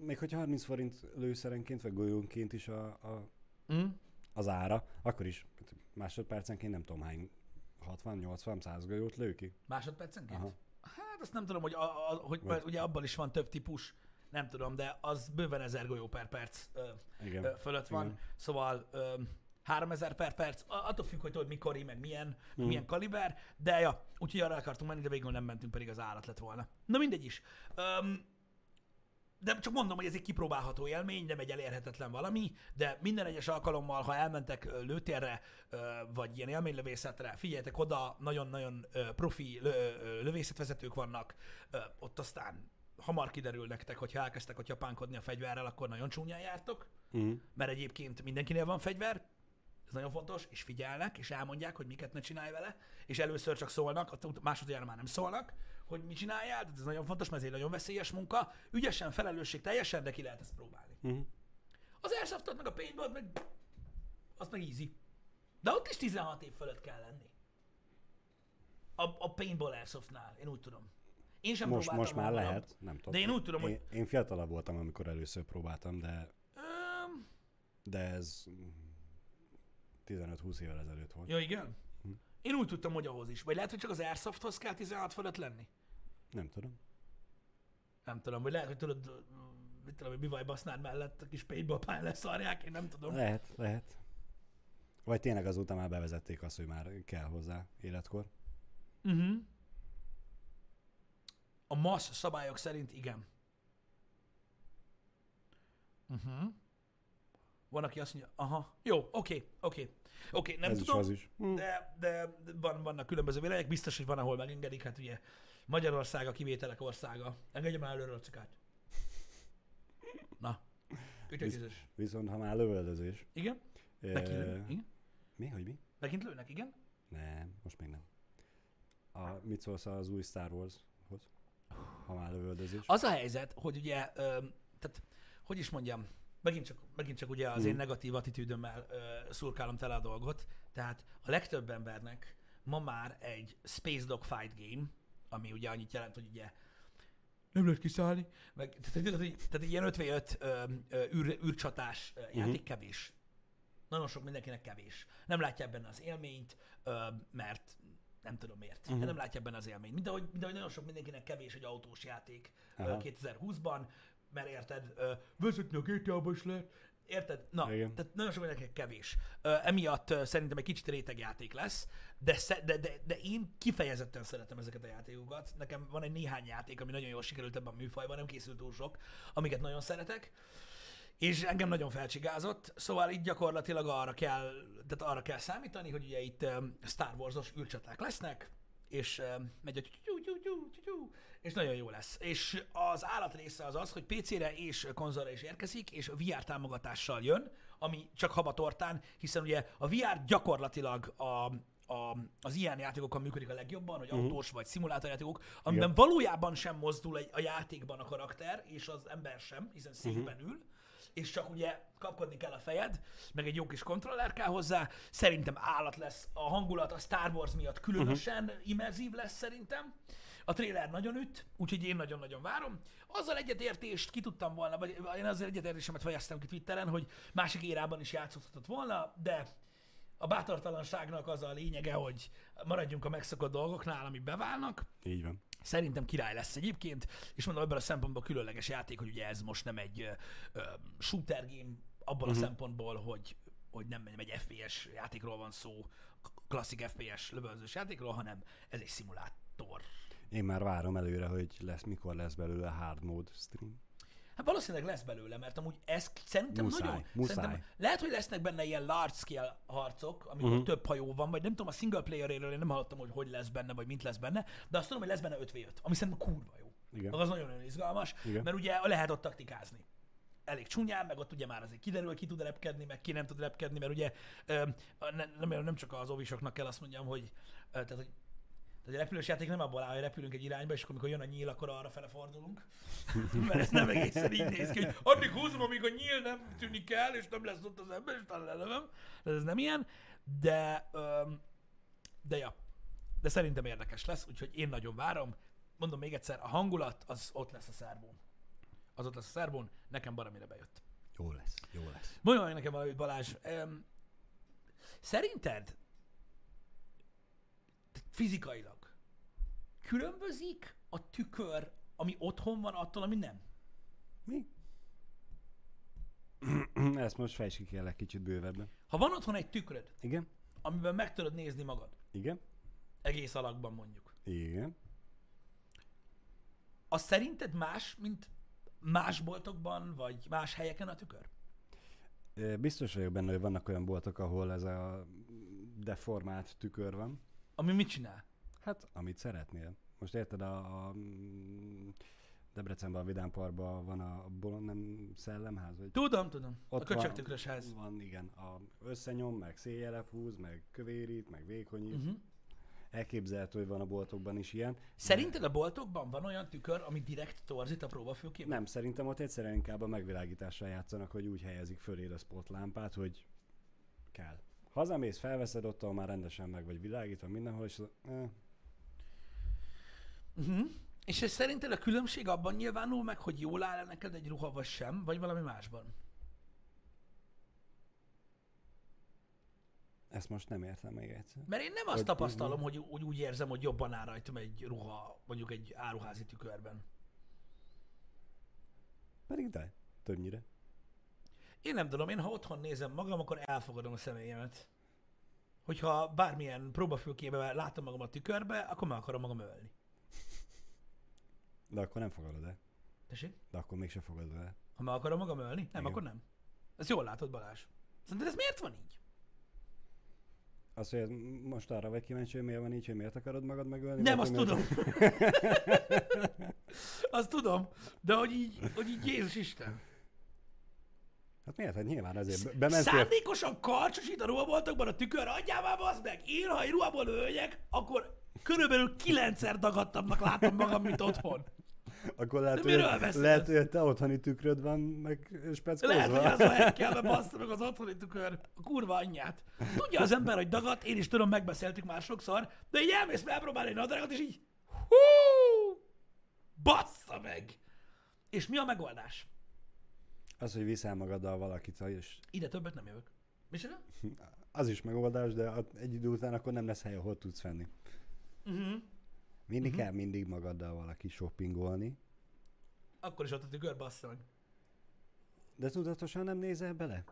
[SPEAKER 2] még hogyha 30 forint lőszerenként, vagy golyónként is a, a,
[SPEAKER 1] Mm?
[SPEAKER 2] az ára, akkor is másodpercenként nem tudom hány 60, 80, 100 golyót lő ki.
[SPEAKER 1] Másodpercenként?
[SPEAKER 2] Aha.
[SPEAKER 1] Hát azt nem tudom, hogy, a, a, hogy
[SPEAKER 2] Vagy-
[SPEAKER 1] ugye abban is van több típus, nem tudom, de az bőven 1000 golyó per perc ö,
[SPEAKER 2] Igen.
[SPEAKER 1] ö, fölött van.
[SPEAKER 2] Igen.
[SPEAKER 1] Szóval ö, 3000 per perc, attól függ, hogy tudod mikori, meg milyen, mm. milyen kaliber, de ja, úgyhogy arra akartunk menni, de végül nem mentünk, pedig az állat lett volna. Na mindegy is. Öm, de csak mondom, hogy ez egy kipróbálható élmény, nem egy elérhetetlen valami, de minden egyes alkalommal, ha elmentek lőtérre, vagy ilyen élménylövészetre, figyeljetek oda, nagyon-nagyon profi lövészetvezetők vannak, ott aztán hamar kiderül nektek, hogyha elkezdtek hogy japánkodni a fegyverrel, akkor nagyon csúnyán jártok,
[SPEAKER 2] Mm.
[SPEAKER 1] mert egyébként mindenkinél van fegyver, ez nagyon fontos, és figyelnek, és elmondják, hogy miket ne csinálj vele, és először csak szólnak, a másodjára már nem szólnak, hogy mit csináljál, tehát ez nagyon fontos, mert ez egy nagyon veszélyes munka, ügyesen, felelősség teljesen, de ki lehet ezt próbálni.
[SPEAKER 2] Mm.
[SPEAKER 1] Az airsoftot meg a paintball meg, az meg easy. De ott is 16 év fölött kell lenni. A, a paintball airsoftnál, én úgy tudom. Én sem
[SPEAKER 2] Most,
[SPEAKER 1] próbáltam
[SPEAKER 2] most már
[SPEAKER 1] hamarabb.
[SPEAKER 2] lehet, nem tudom.
[SPEAKER 1] De én úgy tudom, hogy...
[SPEAKER 2] Én, én fiatalabb voltam, amikor először próbáltam, de,
[SPEAKER 1] Öm,
[SPEAKER 2] de ez 15-20 évvel ezelőtt volt.
[SPEAKER 1] ja, igen?
[SPEAKER 2] Hm.
[SPEAKER 1] Én úgy tudtam, hogy ahhoz is. Vagy lehet, hogy csak az Airsofthoz kell 16 fölött lenni?
[SPEAKER 2] Nem tudom.
[SPEAKER 1] Nem tudom, vagy lehet, hogy tudod, mit tudom, hogy bivaj basznád mellett a kis paintball leszarják, én nem tudom.
[SPEAKER 2] Lehet, lehet. Vagy tényleg azóta már bevezették azt, hogy már kell hozzá életkor.
[SPEAKER 1] Uh-huh. A MASZ szabályok szerint igen. Uh-huh. Van, aki azt mondja, aha, jó, oké, oké. Oké, nem
[SPEAKER 2] ez
[SPEAKER 1] tudom,
[SPEAKER 2] is az is. Hm.
[SPEAKER 1] de, de van, vannak különböző vélemények, biztos, hogy van, ahol megengedik, hát ugye Magyarország a kivételek országa. Engedje már előre a cikát. Na, ütökizés.
[SPEAKER 2] Viszont ha már lövöldözés.
[SPEAKER 1] Igen? Neki lőnek, igen?
[SPEAKER 2] Mi, hogy mi?
[SPEAKER 1] Megint lőnek, igen?
[SPEAKER 2] Nem, most még nem. A, mit szólsz az új Star Warshoz? Ha már lövöldözés.
[SPEAKER 1] Az a helyzet, hogy ugye, ö, tehát, hogy is mondjam, megint csak, megint csak ugye az én
[SPEAKER 2] Mhm.
[SPEAKER 1] negatív attitűdömmel ö, szurkálom tele a dolgot, tehát a legtöbb embernek ma már egy Space Dog Fight Game, ami ugye annyit jelent, hogy ugye nem lehet kiszállni, meg, tehát, tehát, tehát, tehát ilyen 5v5 ö, ö, űr, űrcsatás ö, játék kevés. Nagyon sok mindenkinek kevés. Nem látják benne az élményt, ö, mert nem tudom miért.
[SPEAKER 2] Mhm.
[SPEAKER 1] Nem látják benne az élményt. Mint ahogy, mint ahogy nagyon sok mindenkinek kevés egy autós játék
[SPEAKER 2] Aha.
[SPEAKER 1] 2020-ban, mert érted, ö, vezetni a GTA-ba is lehet, érted? Na,
[SPEAKER 2] Igen.
[SPEAKER 1] tehát nagyon sok mindenkinek kevés. Ö, emiatt ö, szerintem egy kicsit rétegjáték lesz, de, sze- de, de, de én kifejezetten szeretem ezeket a játékokat. Nekem van egy néhány játék, ami nagyon jól sikerült ebben a műfajban, nem készült túl sok, amiket nagyon szeretek. És engem nagyon felcsigázott, szóval itt gyakorlatilag arra kell, tehát arra kell számítani, hogy ugye itt Star Wars-os űrcsaták lesznek, és megy a és nagyon jó lesz. És az állat része az az, hogy PC-re és konzolra is érkezik, és VR támogatással jön, ami csak habatortán, hiszen ugye a VR gyakorlatilag a, a, az ilyen játékokon működik a legjobban, hogy autós vagy szimulátorjátékok, amiben
[SPEAKER 2] Igen.
[SPEAKER 1] valójában sem mozdul egy, a játékban a karakter, és az ember sem, hiszen székben ül, és csak ugye kapkodni kell a fejed, meg egy jó kis kontroller kell hozzá. Szerintem állat lesz a hangulat, a Star Wars miatt különösen uh-huh. immerzív lesz szerintem. A trailer nagyon üt, úgyhogy én nagyon-nagyon várom. Azzal egyetértést ki tudtam volna, vagy én azzal egyetértésemet fejeztem ki Twitteren, hogy másik érában is játszhatott volna, de a bátortalanságnak az a lényege, hogy maradjunk a megszokott dolgoknál, amik beválnak.
[SPEAKER 2] Így van.
[SPEAKER 1] Szerintem király lesz egyébként, és mondom, ebből a szempontból különleges játék, hogy ugye ez most nem egy ö, shooter game, abból uh-huh. a szempontból, hogy, hogy nem egy FPS játékról van szó, klasszik FPS lövöldözős játékról, hanem ez egy szimulátor.
[SPEAKER 2] Én már várom előre, hogy lesz, mikor lesz belőle hard mode stream.
[SPEAKER 1] Hát valószínűleg lesz belőle, mert amúgy ez szerintem
[SPEAKER 2] Muszáj,
[SPEAKER 1] nagyon...
[SPEAKER 2] muszáj.
[SPEAKER 1] Szerintem lehet, hogy lesznek benne ilyen large scale harcok, amikor uh-huh. több hajó van, vagy nem tudom, a single playeréről én nem hallottam, hogy hogy lesz benne, vagy mint lesz benne, de azt tudom, hogy lesz benne 5v5, ami szerintem kurva jó.
[SPEAKER 2] Igen.
[SPEAKER 1] Az nagyon-nagyon izgalmas,
[SPEAKER 2] Igen.
[SPEAKER 1] mert ugye lehet ott taktikázni. Elég csúnyán, meg ott ugye már azért kiderül, ki tud repkedni, meg ki nem tud repkedni, mert ugye nem, nem, csak az ovisoknak kell azt mondjam, hogy, tehát, hogy tehát egy repülős játék nem abból áll, hogy repülünk egy irányba, és akkor, amikor jön a nyíl, akkor arra fele fordulunk. <laughs> Mert ez nem egészen így néz ki, hogy addig húzom, amíg a nyíl nem tűnik el, és nem lesz ott az ember, és talán lelövöm. De ez nem ilyen. De, öm, de ja. De szerintem érdekes lesz, úgyhogy én nagyon várom. Mondom még egyszer, a hangulat az ott lesz a szervón. Az ott lesz a szervón, nekem baromira bejött.
[SPEAKER 2] Jó lesz, jó lesz.
[SPEAKER 1] Mondja nekem valamit, Balázs. Um, szerinted fizikailag különbözik a tükör, ami otthon van, attól, ami nem?
[SPEAKER 2] Mi? <clears throat> Ezt most fejtsd ki egy kicsit bővebben.
[SPEAKER 1] Ha van otthon egy tükröd,
[SPEAKER 2] Igen?
[SPEAKER 1] amiben meg tudod nézni magad,
[SPEAKER 2] Igen?
[SPEAKER 1] egész alakban mondjuk,
[SPEAKER 2] Igen.
[SPEAKER 1] az szerinted más, mint más boltokban, vagy más helyeken a tükör?
[SPEAKER 2] Ö, Biztos vagyok benne, hogy vannak olyan boltok, ahol ez a deformált tükör van.
[SPEAKER 1] Ami mit csinál?
[SPEAKER 2] Hát, amit szeretnél. Most érted, a, a mm, Debrecenben, a Vidám Parkban van a bolond, nem szellemház? Vagy
[SPEAKER 1] Tudom, tudom. a
[SPEAKER 2] Ott
[SPEAKER 1] köcsög
[SPEAKER 2] van-
[SPEAKER 1] tükrös ház.
[SPEAKER 2] Van, igen. A összenyom, meg széjjelep húz, meg kövérít, meg vékonyít. Uh-huh.
[SPEAKER 1] Uh-huh.
[SPEAKER 2] Elképzelhető, hogy van a boltokban is ilyen.
[SPEAKER 1] Szerinted a boltokban van olyan tükör, ami direkt torzít a próbafülkében?
[SPEAKER 2] Nem, szerintem ott egyszerűen inkább a megvilágítással játszanak, hogy úgy helyezik fölé a spotlámpát, hogy kell. Hazamész, felveszed ott, már rendesen meg vagy világítva mindenhol, és eh,
[SPEAKER 1] Uh-huh. És ez szerinted a különbség abban nyilvánul meg, hogy jól áll neked egy ruha, vagy sem, vagy valami másban?
[SPEAKER 2] Ezt most nem értem még egyszer.
[SPEAKER 1] Mert én nem azt
[SPEAKER 2] Hogy-
[SPEAKER 1] tapasztalom, hogy, hogy úgy érzem, hogy jobban áll rajtam egy ruha, mondjuk egy áruházi tükörben.
[SPEAKER 2] Pedig de, többnyire.
[SPEAKER 1] Én nem tudom, én ha otthon nézem magam, akkor elfogadom a személyemet. Hogyha bármilyen próbafülkében látom magam a tükörbe, akkor meg akarom magam ölni.
[SPEAKER 2] De akkor nem fogadod el.
[SPEAKER 1] Tessék?
[SPEAKER 2] De akkor mégse fogadod el.
[SPEAKER 1] Ha meg akarom magam ölni? Nem,
[SPEAKER 2] Igen.
[SPEAKER 1] akkor nem. Ezt jól látod, Balázs. Szerinted ez miért van így?
[SPEAKER 2] Az, hogy ez most arra vagy kíváncsi, hogy miért van így, hogy miért akarod magad megölni?
[SPEAKER 1] Nem, azt tudom. <laughs> azt tudom. De hogy így, hogy így Jézus Isten.
[SPEAKER 2] Hát miért? Hát nyilván azért be- bementél...
[SPEAKER 1] Szándékosan karcsosít a ruhaboltokban a tükör adjává, bazd meg! Én, ha egy ruhából öljek, akkor körülbelül kilencszer dagadtabbnak látom magam, mint otthon.
[SPEAKER 2] Akkor lehet, hogy, lehet, hogy te otthoni tükröd van, meg speckozva.
[SPEAKER 1] Lehet, hogy az a <laughs> kell, bassza meg az otthoni tükör. A kurva anyját. Tudja az ember, hogy dagat, én is tudom, megbeszéltük már sokszor, de így elmész megpróbálni egy nadrágot, és így hú, bassza meg. És mi a megoldás?
[SPEAKER 2] Az, hogy viszel magaddal valakit, és
[SPEAKER 1] Ide többet nem jövök. Mi csinál? <laughs>
[SPEAKER 2] az is megoldás, de egy idő után akkor nem lesz hely, ahol tudsz venni.
[SPEAKER 1] Uh-huh.
[SPEAKER 2] Mindig uh-huh. kell mindig magaddal valaki shoppingolni,
[SPEAKER 1] Akkor is ott a tükör, bassza meg.
[SPEAKER 2] de tudatosan nem nézel bele?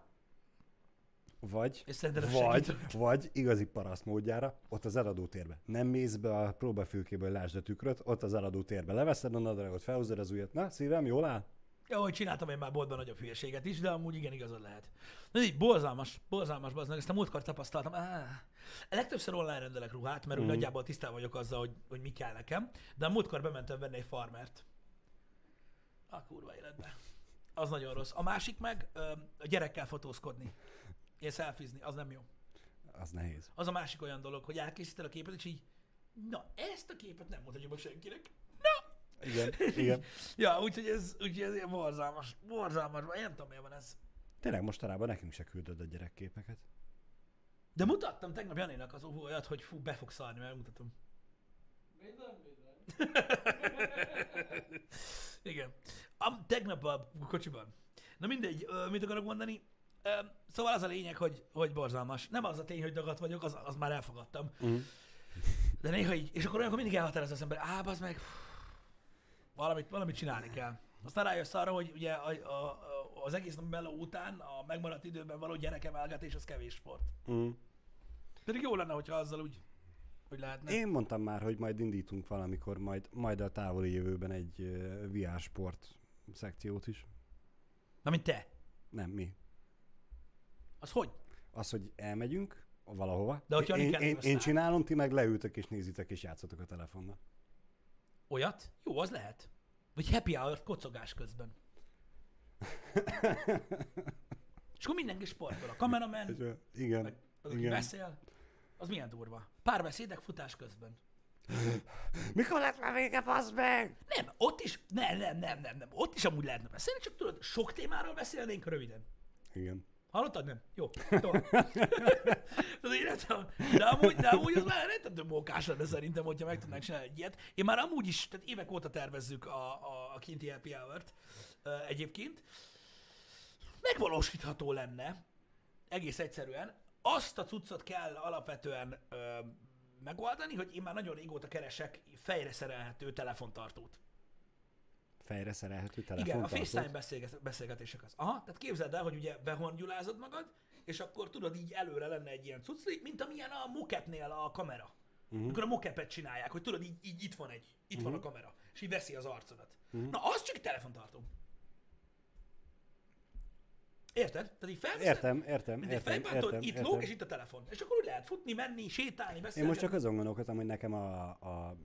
[SPEAKER 2] Vagy, vagy,
[SPEAKER 1] segít?
[SPEAKER 2] vagy igazi paraszt módjára, ott az eladó térbe. Nem mész be a próbafülkéből, lásd a tükröt, ott az eladó térbe. Leveszed a nadrágot, felhúzod az ujjat. Na, szívem, jól áll?
[SPEAKER 1] Jó, hogy csináltam én már boltban nagyobb hülyeséget is, de amúgy igen igazad lehet. De így borzalmas, borzalmas bazdmeg, ezt a múltkor tapasztaltam. Áh. Legtöbbször online rendelek ruhát, mert úgy
[SPEAKER 2] Mhm.
[SPEAKER 1] nagyjából tisztában vagyok azzal, hogy, hogy mi kell nekem, de a múltkor bementem venni egy farmert. A kurva életbe. Az nagyon rossz. A másik meg ö, a gyerekkel fotózkodni. Ilyen szelfizni, az nem jó.
[SPEAKER 2] Az nehéz.
[SPEAKER 1] Az a másik olyan dolog, hogy elkészíted a képet, és így, na ezt a képet nem mutatjuk meg senkinek.
[SPEAKER 2] Igen, igen. <laughs>
[SPEAKER 1] Ja, úgyhogy ez, úgyhogy ez ilyen borzalmas, borzalmas, én nem tudom, miért van ez.
[SPEAKER 2] Tényleg mostanában nekünk se küldöd a gyerekképeket.
[SPEAKER 1] De mutattam tegnap Janinak az olyat, hogy fú, be fog szarni, mert mutatom.
[SPEAKER 3] Minden, minden. <laughs>
[SPEAKER 1] Igen. A, tegnap a kocsiban. Na mindegy, ö, mit akarok mondani? Ö, Szóval az a lényeg, hogy, hogy borzalmas. Nem az a tény, hogy dagat vagyok, az, az már elfogadtam.
[SPEAKER 2] Mm.
[SPEAKER 1] De néha így, és akkor olyankor mindig elhatározza az ember, á, az meg, valamit, valamit csinálni kell. Aztán rájössz arra, hogy ugye a, a, a, az egész nap meló után a megmaradt időben való gyerekemelgetés az kevés sport.
[SPEAKER 2] Mm.
[SPEAKER 1] Pedig jó lenne, hogyha azzal úgy, hogy lehetne.
[SPEAKER 2] Én mondtam már, hogy majd indítunk valamikor, majd, majd a távoli jövőben egy uh, VR sport szekciót is.
[SPEAKER 1] Na, mint te.
[SPEAKER 2] Nem, mi.
[SPEAKER 1] Az hogy?
[SPEAKER 2] Az, hogy elmegyünk valahova.
[SPEAKER 1] De hogyha
[SPEAKER 2] én, én,
[SPEAKER 1] kell
[SPEAKER 2] én csinálom, ti meg leültök és nézitek és játszotok a telefonnal.
[SPEAKER 1] Olyat? Jó, az lehet. Vagy happy hour kocogás közben. <laughs> És akkor mindenki sportol. A
[SPEAKER 2] És, ö, igen,
[SPEAKER 1] Meg- az, aki
[SPEAKER 2] igen.
[SPEAKER 1] beszél, az milyen durva. Párbeszédek futás közben.
[SPEAKER 2] Mikor lett már vége, fasz meg?
[SPEAKER 1] Nem, ott is, nem, nem, nem, nem, nem, ott is amúgy lehetne beszélni, csak tudod, sok témáról beszélnénk röviden.
[SPEAKER 2] Igen.
[SPEAKER 1] Hallottad? Nem? Jó. De, <laughs> de, amúgy, de amúgy az már rettentő mókás lenne szerintem, hogyha meg tudnánk csinálni egy ilyet. Én már amúgy is, tehát évek óta tervezzük a, a, a kinti happy hour-t uh, egyébként. Megvalósítható lenne, egész egyszerűen. Azt a cuccot kell alapvetően uh, megoldani, hogy én már nagyon régóta keresek fejre szerelhető telefontartót.
[SPEAKER 2] Fejre szerelhető
[SPEAKER 1] Igen, a
[SPEAKER 2] telefontartót.
[SPEAKER 1] FaceTime beszélget- beszélgetések az. Aha, tehát képzeld el, hogy ugye behornyulázod magad, és akkor tudod, így előre lenne egy ilyen cucli, mint amilyen a mocapnél a kamera.
[SPEAKER 2] Mhm.
[SPEAKER 1] Uh-huh. Amikor a mocapet csinálják, hogy tudod, így, így itt van egy, itt uh-huh. van a kamera, és így veszi az arcodat. Uh-huh. Na, az csak egy telefontartó. Érted? Tehát így felveszed,
[SPEAKER 2] Értem, értem,
[SPEAKER 1] mint egy
[SPEAKER 2] értem,
[SPEAKER 1] fejpántod,
[SPEAKER 2] értem,
[SPEAKER 1] itt
[SPEAKER 2] értem.
[SPEAKER 1] lóg, és itt a telefon. És akkor úgy lehet futni, menni, sétálni, beszélni.
[SPEAKER 2] Én most csak azon gondolkodtam, hogy nekem a, a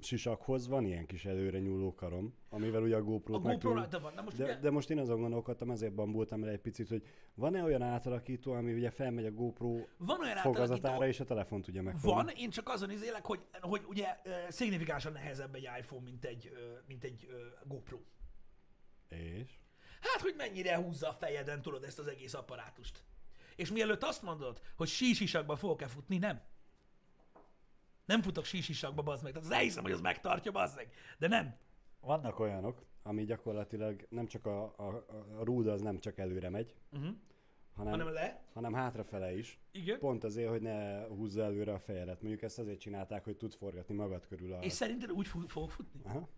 [SPEAKER 2] sisakhoz van ilyen kis előre nyúló karom, amivel ugye a
[SPEAKER 1] a
[SPEAKER 2] GoPro-t
[SPEAKER 1] GoPro
[SPEAKER 2] meg tudom-
[SPEAKER 1] rajta van. Na most
[SPEAKER 2] de,
[SPEAKER 1] ugye,
[SPEAKER 2] de most én azon gondolkodtam, ezért bambultam el egy picit, hogy van-e olyan átalakító, ami ugye felmegy a GoPro
[SPEAKER 1] van olyan
[SPEAKER 2] fogazatára, és a telefon tudja megfogni?
[SPEAKER 1] Van, én csak azon izélek, hogy, hogy ugye szignifikánsan nehezebb egy iPhone, mint egy, mint egy GoPro.
[SPEAKER 2] És?
[SPEAKER 1] Hát, hogy mennyire húzza a fejeden, tudod, ezt az egész apparátust. És mielőtt azt mondod, hogy sísisakba fogok-e futni, nem. Nem futok sísisakba, bazd meg. Tehát az elhiszem, hogy az megtartja, bazd meg. De nem.
[SPEAKER 2] Vannak olyanok, ami gyakorlatilag nem csak a, a, a rúd az nem csak előre megy,
[SPEAKER 1] Uh-huh.
[SPEAKER 2] hanem,
[SPEAKER 1] Hanem le.
[SPEAKER 2] hanem hátrafele is.
[SPEAKER 1] Igen.
[SPEAKER 2] Pont azért, hogy ne húzza előre a fejedet. Mondjuk ezt azért csinálták, hogy tud forgatni magad körül a...
[SPEAKER 1] És szerinted úgy fog, fogok futni?
[SPEAKER 2] Aha.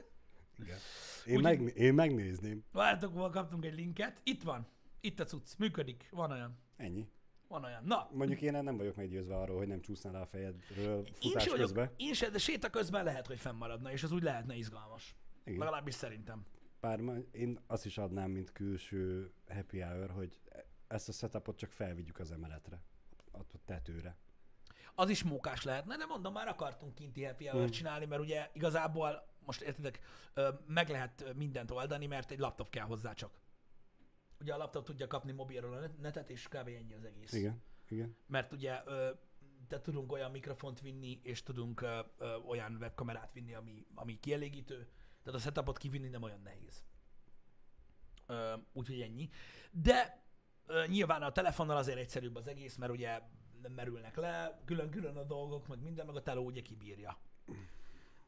[SPEAKER 2] <laughs> Igen. Én,
[SPEAKER 1] Úgy-
[SPEAKER 2] meg, én megnézném.
[SPEAKER 1] Várjátok, kaptunk egy linket. Itt van. Itt a cucc. Működik. Van olyan.
[SPEAKER 2] Ennyi.
[SPEAKER 1] Van olyan. Na,
[SPEAKER 2] Mondjuk én nem vagyok meggyőzve arról, hogy nem csúsznál le a fejedről
[SPEAKER 1] én
[SPEAKER 2] futás
[SPEAKER 1] vagyok,
[SPEAKER 2] közben.
[SPEAKER 1] én sem, de séta közben lehet, hogy fennmaradna, és az úgy lehetne izgalmas.
[SPEAKER 2] Igen.
[SPEAKER 1] Legalábbis szerintem.
[SPEAKER 2] Bár én azt is adnám, mint külső happy hour, hogy ezt a setupot csak felvigyük az emeletre, a tetőre.
[SPEAKER 1] Az is mókás lehetne, de mondom, már akartunk kinti happy hour
[SPEAKER 2] Hmm.
[SPEAKER 1] csinálni, mert ugye igazából, most értitek, ö, meg lehet mindent oldani, mert egy laptop kell hozzá csak. Ugye a laptop tudja kapni mobilról a netet, és kb. ennyi az egész.
[SPEAKER 2] Igen, igen.
[SPEAKER 1] Mert ugye te tudunk olyan mikrofont vinni, és tudunk ö, ö, olyan webkamerát vinni, ami, ami kielégítő. Tehát a setupot kivinni nem olyan nehéz. Ö, úgyhogy ennyi. De ö, nyilván a telefonnal azért egyszerűbb az egész, mert ugye nem merülnek le, külön-külön a dolgok, meg minden, meg a teló ugye kibírja.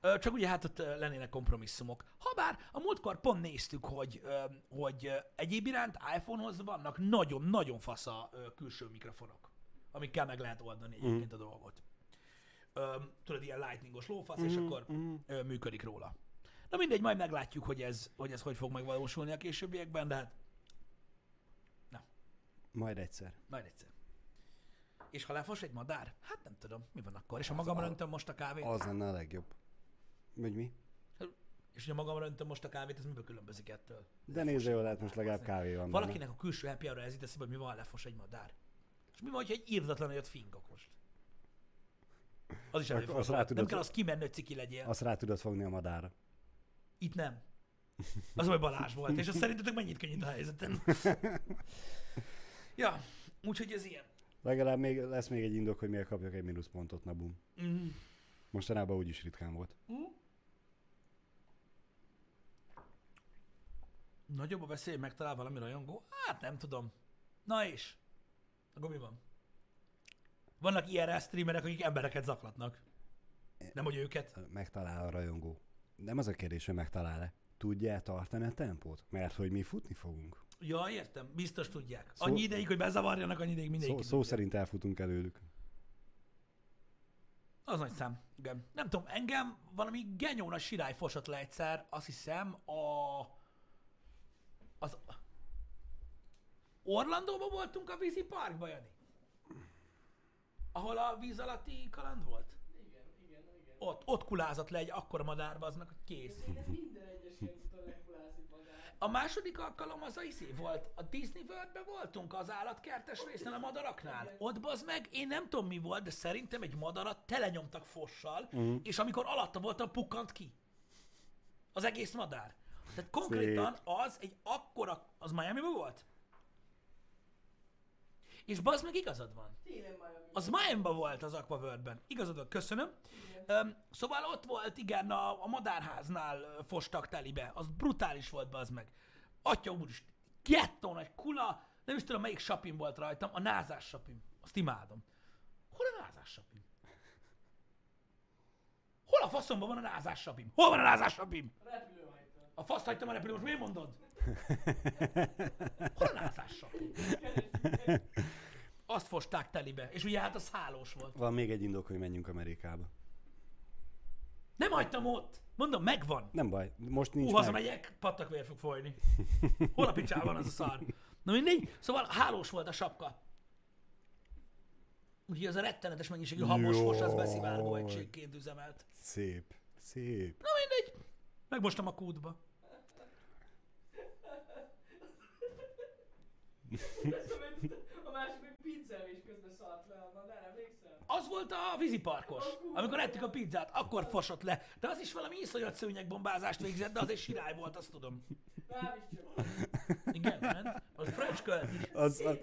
[SPEAKER 1] Csak ugye hát ott lennének kompromisszumok. Habár a múltkor pont néztük, hogy, hogy egyéb iránt iPhone-hoz vannak nagyon-nagyon fasza ö, külső mikrofonok, amikkel meg lehet oldani egyébként a dolgot. Tudod, ilyen lightningos lófasz, és akkor ö, működik róla. Na mindegy, majd meglátjuk, hogy ez, hogy ez hogy fog megvalósulni a későbbiekben, de hát
[SPEAKER 2] Majd egyszer.
[SPEAKER 1] majd egyszer. És ha lefos egy madár? Hát nem tudom, mi van akkor. És ha magam öntöm most a kávét?
[SPEAKER 2] Az lenne a legjobb. Hogy mi?
[SPEAKER 1] És ha magam öntöm most a kávét, ez miből különbözik ettől?
[SPEAKER 2] De nézd, jól lehet, most legalább kávé van benne.
[SPEAKER 1] Valakinek a külső happy hour ez itt hogy mi van, lefos egy madár. És mi van, hogyha egy írdatlan olyat fingok most? Az is előfordul.
[SPEAKER 2] azt rá
[SPEAKER 1] Nem
[SPEAKER 2] tudod-
[SPEAKER 1] kell az kimenni, hogy ciki legyél.
[SPEAKER 2] Azt rá tudod fogni a madára.
[SPEAKER 1] Itt nem. Az, hogy Balázs volt, és azt szerintetek mennyit könnyít a helyzeten? ja, úgyhogy ez ilyen.
[SPEAKER 2] Legalább még, lesz még egy indok, hogy miért kapjak egy mínuszpontot, na bum.
[SPEAKER 1] Mm.
[SPEAKER 2] Mostanában úgyis ritkán volt.
[SPEAKER 1] Nagyobb a veszély, hogy megtalál valami rajongó? Hát nem tudom. Na és? Akkor mi van? Vannak IRL streamerek, akik embereket zaklatnak. Nem, hogy őket.
[SPEAKER 2] Megtalál a rajongó. Nem az a kérdés, hogy megtalál-e. Tudja tartani a tempót? Mert hogy mi futni fogunk.
[SPEAKER 1] Ja, értem. Biztos tudják.
[SPEAKER 2] Szó-
[SPEAKER 1] Annyi ideig, hogy bezavarjanak, annyi ideig mindenki
[SPEAKER 2] Szó, szó szerint elfutunk előlük.
[SPEAKER 1] Az nagy szám. Igen. Nem tudom, engem valami genyó nagy sirály fosott le egyszer, azt hiszem a... Az... Orlandóban voltunk a vízi parkban, Jani? Ahol a víz alatti kaland volt?
[SPEAKER 3] Igen, igen, igen.
[SPEAKER 1] Ott, ott kulázott le egy akkora madárba, aznak, hogy kész.
[SPEAKER 3] De minden egyes ilyen úton legkulászik magát.
[SPEAKER 1] A második alkalom az a izé volt, a Disney Worldben voltunk, az állatkertes résznél a madaraknál. Ott bazd meg, én nem tudom mi volt, de szerintem egy madarat telenyomtak fossal, uh-huh. és amikor alatta voltam, pukkant ki. Az egész madár. Tehát konkrétan az egy akkora, az miami volt? És bazd meg igazad van. Az miami volt az Aquaworld-ben. Igazad van, köszönöm. Um, szóval ott volt, igen, a, a madárháznál fostak telibe. Az brutális volt, az meg. Atya úristen, gettó nagy kula, nem is tudom melyik sapin volt rajtam, a názás sapin. Azt imádom. Hol a názás sapin? Hol a faszomban van a názás sapim? Hol van a názás sapim? A faszt hagytam a repülő, most miért mondod? <laughs> Sapim? Azt fosták telibe, és ugye hát az hálós volt.
[SPEAKER 2] Van még egy indok, hogy menjünk Amerikába.
[SPEAKER 1] Nem hagytam ott! Mondom, megvan.
[SPEAKER 2] Nem baj, most nincs
[SPEAKER 1] Hú,
[SPEAKER 2] meg.
[SPEAKER 1] hazamegyek, patakvér fog folyni. Hol a picsában az a szar? Na mindegy, szóval hálós volt a sapka. Úgyhogy az a rettenetes mennyiségű habos fos, az beszivárgó egységként üzemelt.
[SPEAKER 2] Szép, szép.
[SPEAKER 1] Na mindegy, megmostam a kútba.
[SPEAKER 3] A másik meg pizzávés közben szart le a madár, emlékszel?
[SPEAKER 1] Az volt a víziparkos, amikor ettük a pizzát, akkor fosott le. De az is valami iszonyat szőnyegbombázást végzett, de az egy sirály volt, azt tudom. Igen, ment. Az fröcskölt is.
[SPEAKER 2] Az, az,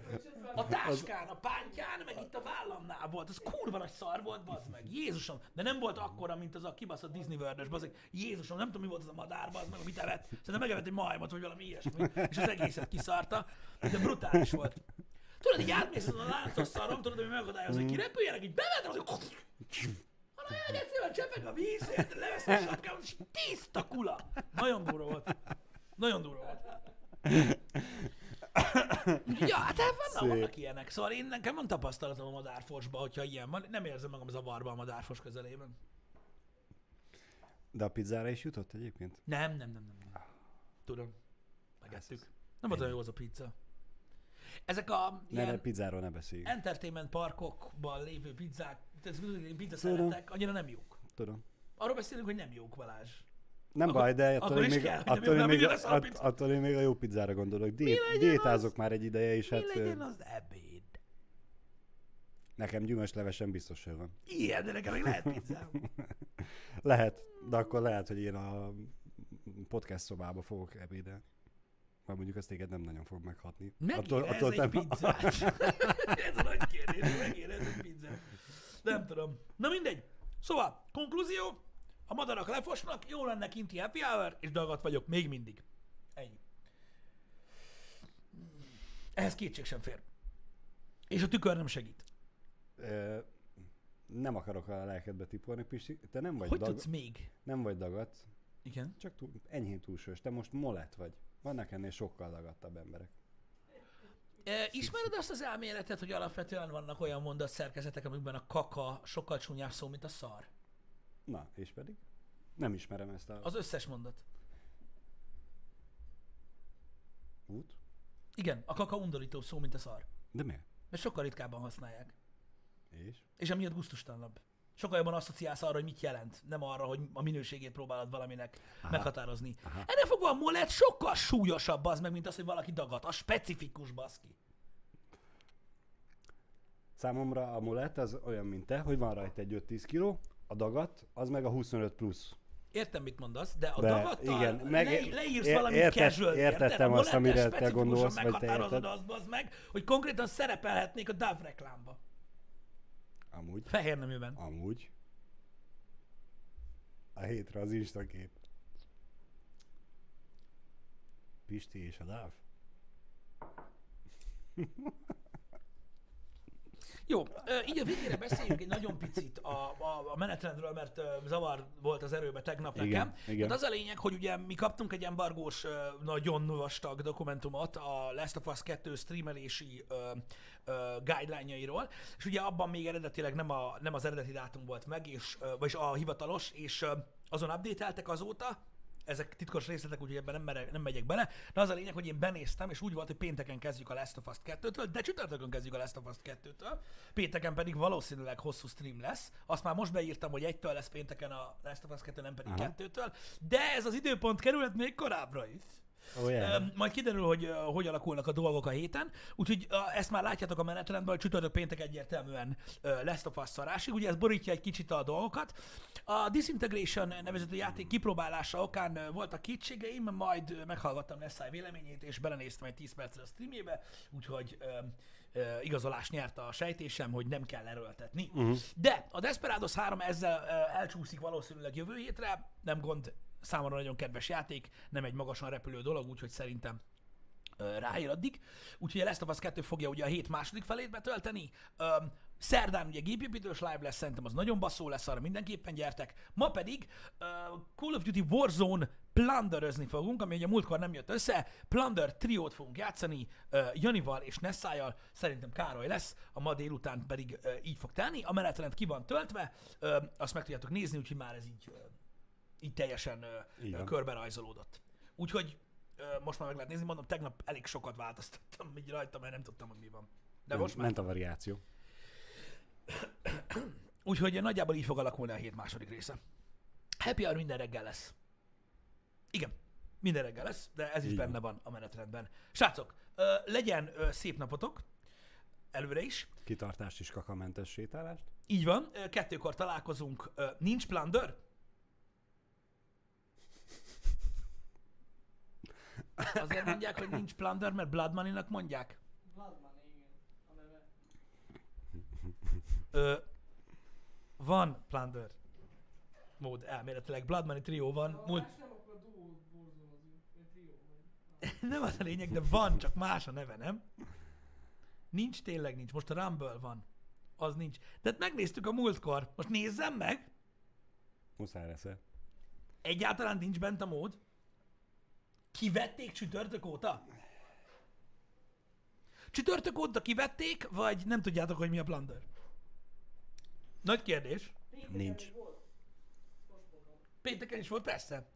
[SPEAKER 1] A táskán, a pántján, meg itt a vállamnál volt. Az kurva nagy szar volt, bazd meg. Jézusom. De nem volt akkora, mint az a kibaszott Disney World-ös, bazd meg. Jézusom, nem tudom, mi volt az a madár, bazd meg, amit evett. Szerintem megevett egy majmot, vagy valami ilyesmi. És az egészet kiszarta. De brutális volt. Tudod, így átmész azon a láncos szarom, tudod, hogy megakadályozza, hogy kirepüljenek, így bevettem, az Egyszerűen csepeg a víz, leveszem a sapkámat, és tiszta kula. Nagyon durva volt. Nagyon durva volt. ja, hát vannak,
[SPEAKER 2] Szép.
[SPEAKER 1] vannak ilyenek. Szóval én nekem van tapasztalatom a madárfosba, hogyha ilyen van. Nem érzem magam zavarba a madárfos közelében.
[SPEAKER 2] De a pizzára is jutott egyébként?
[SPEAKER 1] Nem, nem, nem, nem. nem. Tudom. Megettük. Nem volt olyan jó az a pizza. Ezek a
[SPEAKER 2] Ne,
[SPEAKER 1] ilyen
[SPEAKER 2] ne, pizzáról ne beszéljünk.
[SPEAKER 1] entertainment parkokban lévő pizzák, tehát pizza
[SPEAKER 2] Tudom.
[SPEAKER 1] szeretek, annyira nem jók.
[SPEAKER 2] Tudom.
[SPEAKER 1] Arról beszélünk, hogy nem jók, Balázs.
[SPEAKER 2] Nem
[SPEAKER 1] Akkor-
[SPEAKER 2] baj, de attól még,
[SPEAKER 1] kell,
[SPEAKER 2] attól még,
[SPEAKER 1] ugyanaz a pizza.
[SPEAKER 2] attól még a jó pizzára gondolok. Diét, diétázok
[SPEAKER 1] az?
[SPEAKER 2] már egy ideje, és
[SPEAKER 1] Mi
[SPEAKER 2] hát
[SPEAKER 1] legyen az ebéd?
[SPEAKER 2] nekem gyümölcslevesen biztos, hogy van.
[SPEAKER 1] Ilyen, de nekem még lehet <laughs> pizzám.
[SPEAKER 2] Lehet, de akkor lehet, hogy én a podcast szobába fogok ebédelni. Már mondjuk azt téged nem nagyon fog meghatni.
[SPEAKER 1] Megér ez egy
[SPEAKER 2] te-
[SPEAKER 1] pizzát? <laughs> ez a nagy kérdés, megér ez egy pizzát. Nem tudom. Na mindegy. Szóval, konklúzió, a madarak lefosnak, jó lenne kinti happy hour, és dagat vagyok még mindig. Ennyi. Ehhez kétség sem fér. És a tükör nem segít.
[SPEAKER 2] Ö, nem akarok a lelkedbe tipolni, Pisti. Te nem vagy,
[SPEAKER 1] Hogy
[SPEAKER 2] dag,
[SPEAKER 1] tudsz még?
[SPEAKER 2] nem vagy dagat,
[SPEAKER 1] Igen.
[SPEAKER 2] csak túl, enyhén túlsős. Te most molet vagy. Vannak ennél sokkal dagadtabb emberek.
[SPEAKER 1] E, ismered azt az elméletet, hogy alapvetően vannak olyan mondatszerkezetek, amikben a kaka sokkal csúnyább szó, mint a szar?
[SPEAKER 2] Na, és pedig? Nem ismerem ezt a
[SPEAKER 1] Az összes mondat.
[SPEAKER 2] út.
[SPEAKER 1] Igen, a kaka undorító szó, mint a szar.
[SPEAKER 2] De miért?
[SPEAKER 1] Mert sokkal ritkábban használják.
[SPEAKER 2] És?
[SPEAKER 1] És emiatt gusztustalanabb. Sokkal jobban asszociálsz arra, hogy mit jelent, nem arra, hogy a minőségét próbálod valaminek Aha. meghatározni. Aha. Ennek fogva a molet sokkal súlyosabb az meg, mint az, hogy valaki dagat. A specifikus baszki.
[SPEAKER 2] Számomra a molet az olyan, mint te, hogy van rajta egy 5-10 kiló, a dagat, az meg a 25 plusz.
[SPEAKER 1] Értem, mit mondasz, de a
[SPEAKER 2] De
[SPEAKER 1] dagattal
[SPEAKER 2] igen, meg-
[SPEAKER 1] le, leírsz
[SPEAKER 2] é-
[SPEAKER 1] valamit
[SPEAKER 2] értet-
[SPEAKER 1] casual
[SPEAKER 2] értettem azt, amire te gondolsz, vagy te
[SPEAKER 1] meghatározod
[SPEAKER 2] érted.
[SPEAKER 1] azt, bazd meg, hogy konkrétan szerepelhetnék a DAV reklámba.
[SPEAKER 2] Amúgy.
[SPEAKER 1] Fehér neműben.
[SPEAKER 2] Amúgy. A hétre az Insta kép. Pisti és a Dáv.
[SPEAKER 1] Jó, így a végére beszéljünk egy nagyon picit a, a, a menetrendről, mert zavar volt az erőbe tegnap
[SPEAKER 2] Igen,
[SPEAKER 1] nekem.
[SPEAKER 2] igen.
[SPEAKER 1] Tehát az a lényeg, hogy ugye mi kaptunk egy embargós, nagyon vastag dokumentumot a Last of Us 2 streamelési ö, ö, guideline-jairól, és ugye abban még eredetileg nem, a, nem az eredeti dátum volt meg, és, vagyis a hivatalos, és azon update azóta, ezek titkos részletek, úgyhogy ebben nem, mere, nem megyek bele, de az a lényeg, hogy én benéztem, és úgy volt, hogy pénteken kezdjük a Last of Us 2-től, de csütörtökön kezdjük a Last of Us 2-től, pénteken pedig valószínűleg hosszú stream lesz. Azt már most beírtam, hogy egytől lesz pénteken a Last of Us 2, nem pedig
[SPEAKER 2] Aha.
[SPEAKER 1] kettőtől, de ez az időpont kerülhet még korábbra is.
[SPEAKER 2] Oh, yeah.
[SPEAKER 1] Majd kiderül, hogy hogy alakulnak a dolgok a héten, úgyhogy ezt már látjátok a menetrendben, hogy csütörtök péntek egyértelműen uh, Last of Us szarásig, ugye ez borítja egy kicsit a dolgokat. A Disintegration nevezetű játék kipróbálása okán voltak kétségeim, majd meghallgattam Nessai véleményét, és belenéztem egy 10 percre a streamjébe, úgyhogy igazolás nyerte a sejtésem, hogy nem kell erőltetni. Uh-huh. De a Desperados 3 ezzel elcsúszik valószínűleg jövő hétre, nem gond, számomra nagyon kedves játék, nem egy magasan repülő dolog, úgyhogy szerintem ö, ráér addig. Úgyhogy a Last of Us 2 fogja ugye a hét második felét betölteni. Öm, Szerdán ugye gépépítős live lesz, szerintem az nagyon basszó lesz, arra mindenképpen gyertek. Ma pedig uh, Call of Duty Warzone plunderözni fogunk, ami ugye múltkor nem jött össze. Plunder triót fogunk játszani uh, Janival és Nessájjal, szerintem Károly lesz, a ma délután pedig uh, így fog tenni. A menetrend ki van töltve, uh, azt meg tudjátok nézni, úgyhogy már ez így, uh, így teljesen
[SPEAKER 2] van.
[SPEAKER 1] körbe rajzolódott. Úgyhogy most már meg lehet nézni, mondom, tegnap elég sokat változtattam így rajta, mert nem tudtam, hogy mi van. De most már.
[SPEAKER 2] Ment a variáció. <clears throat>
[SPEAKER 1] Úgyhogy nagyjából így fog alakulni a hét második része. Happy Hour minden reggel lesz. Igen, minden reggel lesz, de ez is
[SPEAKER 2] van.
[SPEAKER 1] benne van a menetrendben. Srácok, legyen szép napotok, előre is.
[SPEAKER 2] Kitartást és kakamentes sétálást.
[SPEAKER 1] Így van, kettőkor találkozunk. Nincs plunder? Azért mondják, hogy nincs plunder, mert Blood Money-nak mondják.
[SPEAKER 3] Blood Money, igen. A neve.
[SPEAKER 1] Ö, van plunder mód elméletileg. Blood Money Trio van.
[SPEAKER 3] Ha
[SPEAKER 1] Múlt...
[SPEAKER 3] nem, akkor. Vagy trió vagy. <laughs>
[SPEAKER 1] Nem az a lényeg, de van, csak más a neve, nem? Nincs, tényleg nincs. Most a Rumble van. Az nincs. De hát megnéztük a múltkor. Most nézzem meg.
[SPEAKER 2] Muszáj lesz
[SPEAKER 1] Egyáltalán nincs bent a mód? Kivették csütörtök óta? Csütörtök óta kivették, vagy nem tudjátok, hogy mi a plunder? Nagy kérdés.
[SPEAKER 3] Pénteken
[SPEAKER 2] Nincs.
[SPEAKER 1] Pénteken is volt, persze.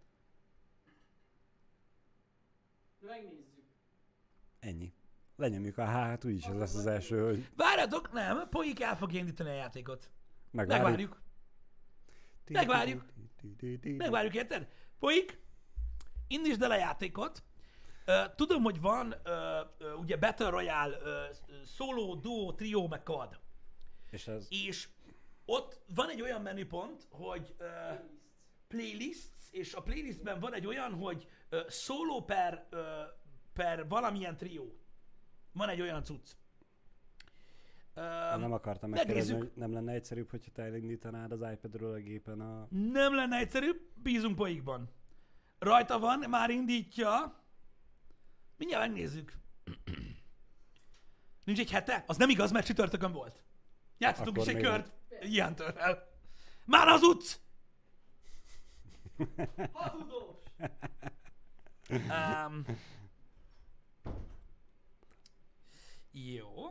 [SPEAKER 3] Megnézzük.
[SPEAKER 2] Ennyi. Lenyomjuk a hát, úgyis ez lesz az első, hogy
[SPEAKER 1] Várjatok, nem, Poik el fogja indítani a játékot.
[SPEAKER 2] megvárjuk.
[SPEAKER 1] Megvárjuk. Megvárjuk. Megvárjuk, érted? Poik, indítsd el a játékot. Tudom, hogy van ugye Battle Royale, solo, duo, trio, meg quad.
[SPEAKER 2] És ez
[SPEAKER 1] És ott van egy olyan menüpont, hogy playlists, és a playlistben van egy olyan, hogy solo per, per valamilyen trió. Van egy olyan cucc. Ö,
[SPEAKER 2] nem akartam megkérdezni, hogy nem lenne egyszerűbb, hogyha te elindítanád az iPadről a gépen a...
[SPEAKER 1] Nem lenne egyszerűbb, bízunk poikban. Rajta van, már indítja. Mindjárt megnézzük. Nincs egy hete? Az nem igaz, mert csütörtökön volt. Játszottunk is egy kört ilyen törrel. Már az utc!
[SPEAKER 3] Hazudós!
[SPEAKER 1] Um, jó.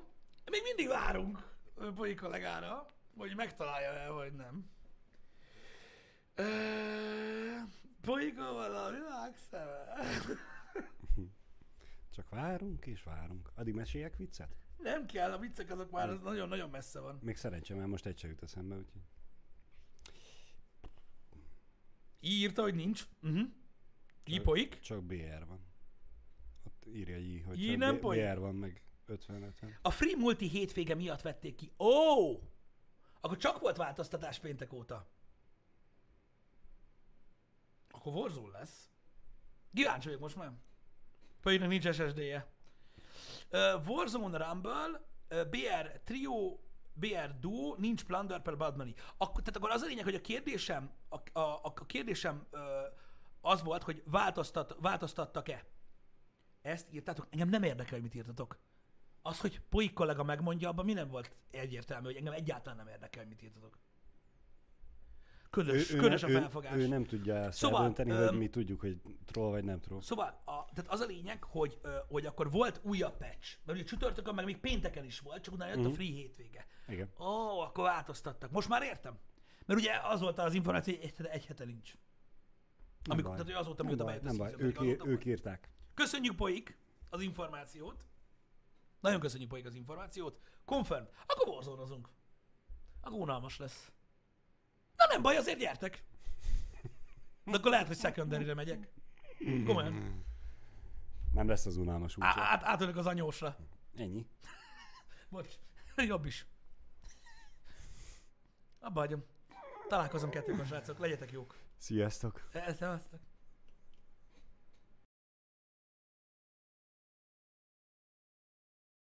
[SPEAKER 1] Még mindig várunk Poly kollégára, hogy megtalálja-e, vagy nem. Ö, Polyka van a világ szeme. <laughs>
[SPEAKER 2] Csak várunk és várunk. Addig meséljek viccet?
[SPEAKER 1] Nem kell, a viccek azok már az nagyon-nagyon messze van.
[SPEAKER 2] Még szerencsém, mert most egy se jut eszembe, úgyhogy...
[SPEAKER 1] Írta, hogy nincs. Uh-huh. Ipoik.
[SPEAKER 2] Csak BR van. Ott írja J, hogy csak
[SPEAKER 1] nem
[SPEAKER 2] B-? BR van, meg 50-50.
[SPEAKER 1] A Free Multi hétvége miatt vették ki. Ó! Oh! Akkor csak volt változtatás péntek óta. Akkor Warzone lesz. Kíváncsi vagyok most már. Pedig nincs SSD-je. Uh, Warzone Rumble, uh, BR Trio, BR Duo, nincs Plunder per Blood Money. Akkor, tehát akkor az a lényeg, hogy a kérdésem, a, a, a kérdésem uh, az volt, hogy változtat, változtattak-e. Ezt írtátok? Engem nem érdekel, hogy mit írtatok. Az, hogy Poik kollega megmondja, abban mi nem volt egyértelmű, hogy engem egyáltalán nem érdekel, hogy mit írtatok. Ködös, ködös a
[SPEAKER 2] ő,
[SPEAKER 1] felfogás.
[SPEAKER 2] ő, nem tudja ezt
[SPEAKER 1] Szóval,
[SPEAKER 2] eldönteni,
[SPEAKER 1] öm,
[SPEAKER 2] hogy mi tudjuk, hogy troll vagy nem troll.
[SPEAKER 1] Szóval, a, tehát az a lényeg, hogy, hogy akkor volt újabb patch, mert ugye csütörtökön, meg még pénteken is volt, csak utána jött
[SPEAKER 2] Mhm.
[SPEAKER 1] a free hétvége.
[SPEAKER 2] Igen.
[SPEAKER 1] Ó, akkor változtattak. Most már értem. Mert ugye az volt az információ, hogy egy egy hete nincs.
[SPEAKER 2] Nem
[SPEAKER 1] Amikor,
[SPEAKER 2] baj.
[SPEAKER 1] tehát, hogy azóta, mióta bejött a
[SPEAKER 2] nem baj. Ők,
[SPEAKER 1] azóta
[SPEAKER 2] ők írták.
[SPEAKER 1] Köszönjük Poik az információt. Nagyon köszönjük Poik az információt. Confirm. Akkor warzone Akkor unalmas lesz. Na nem baj, azért gyertek. De akkor lehet, hogy secondary megyek. Komolyan.
[SPEAKER 2] Nem lesz az unalmas útja.
[SPEAKER 1] Át, átölök az anyósra.
[SPEAKER 2] Ennyi.
[SPEAKER 1] Bocs. Jobb is. Abba hagyom. Találkozom kettőkön, srácok. Legyetek jók.
[SPEAKER 2] Sziasztok.
[SPEAKER 1] Szevasztok.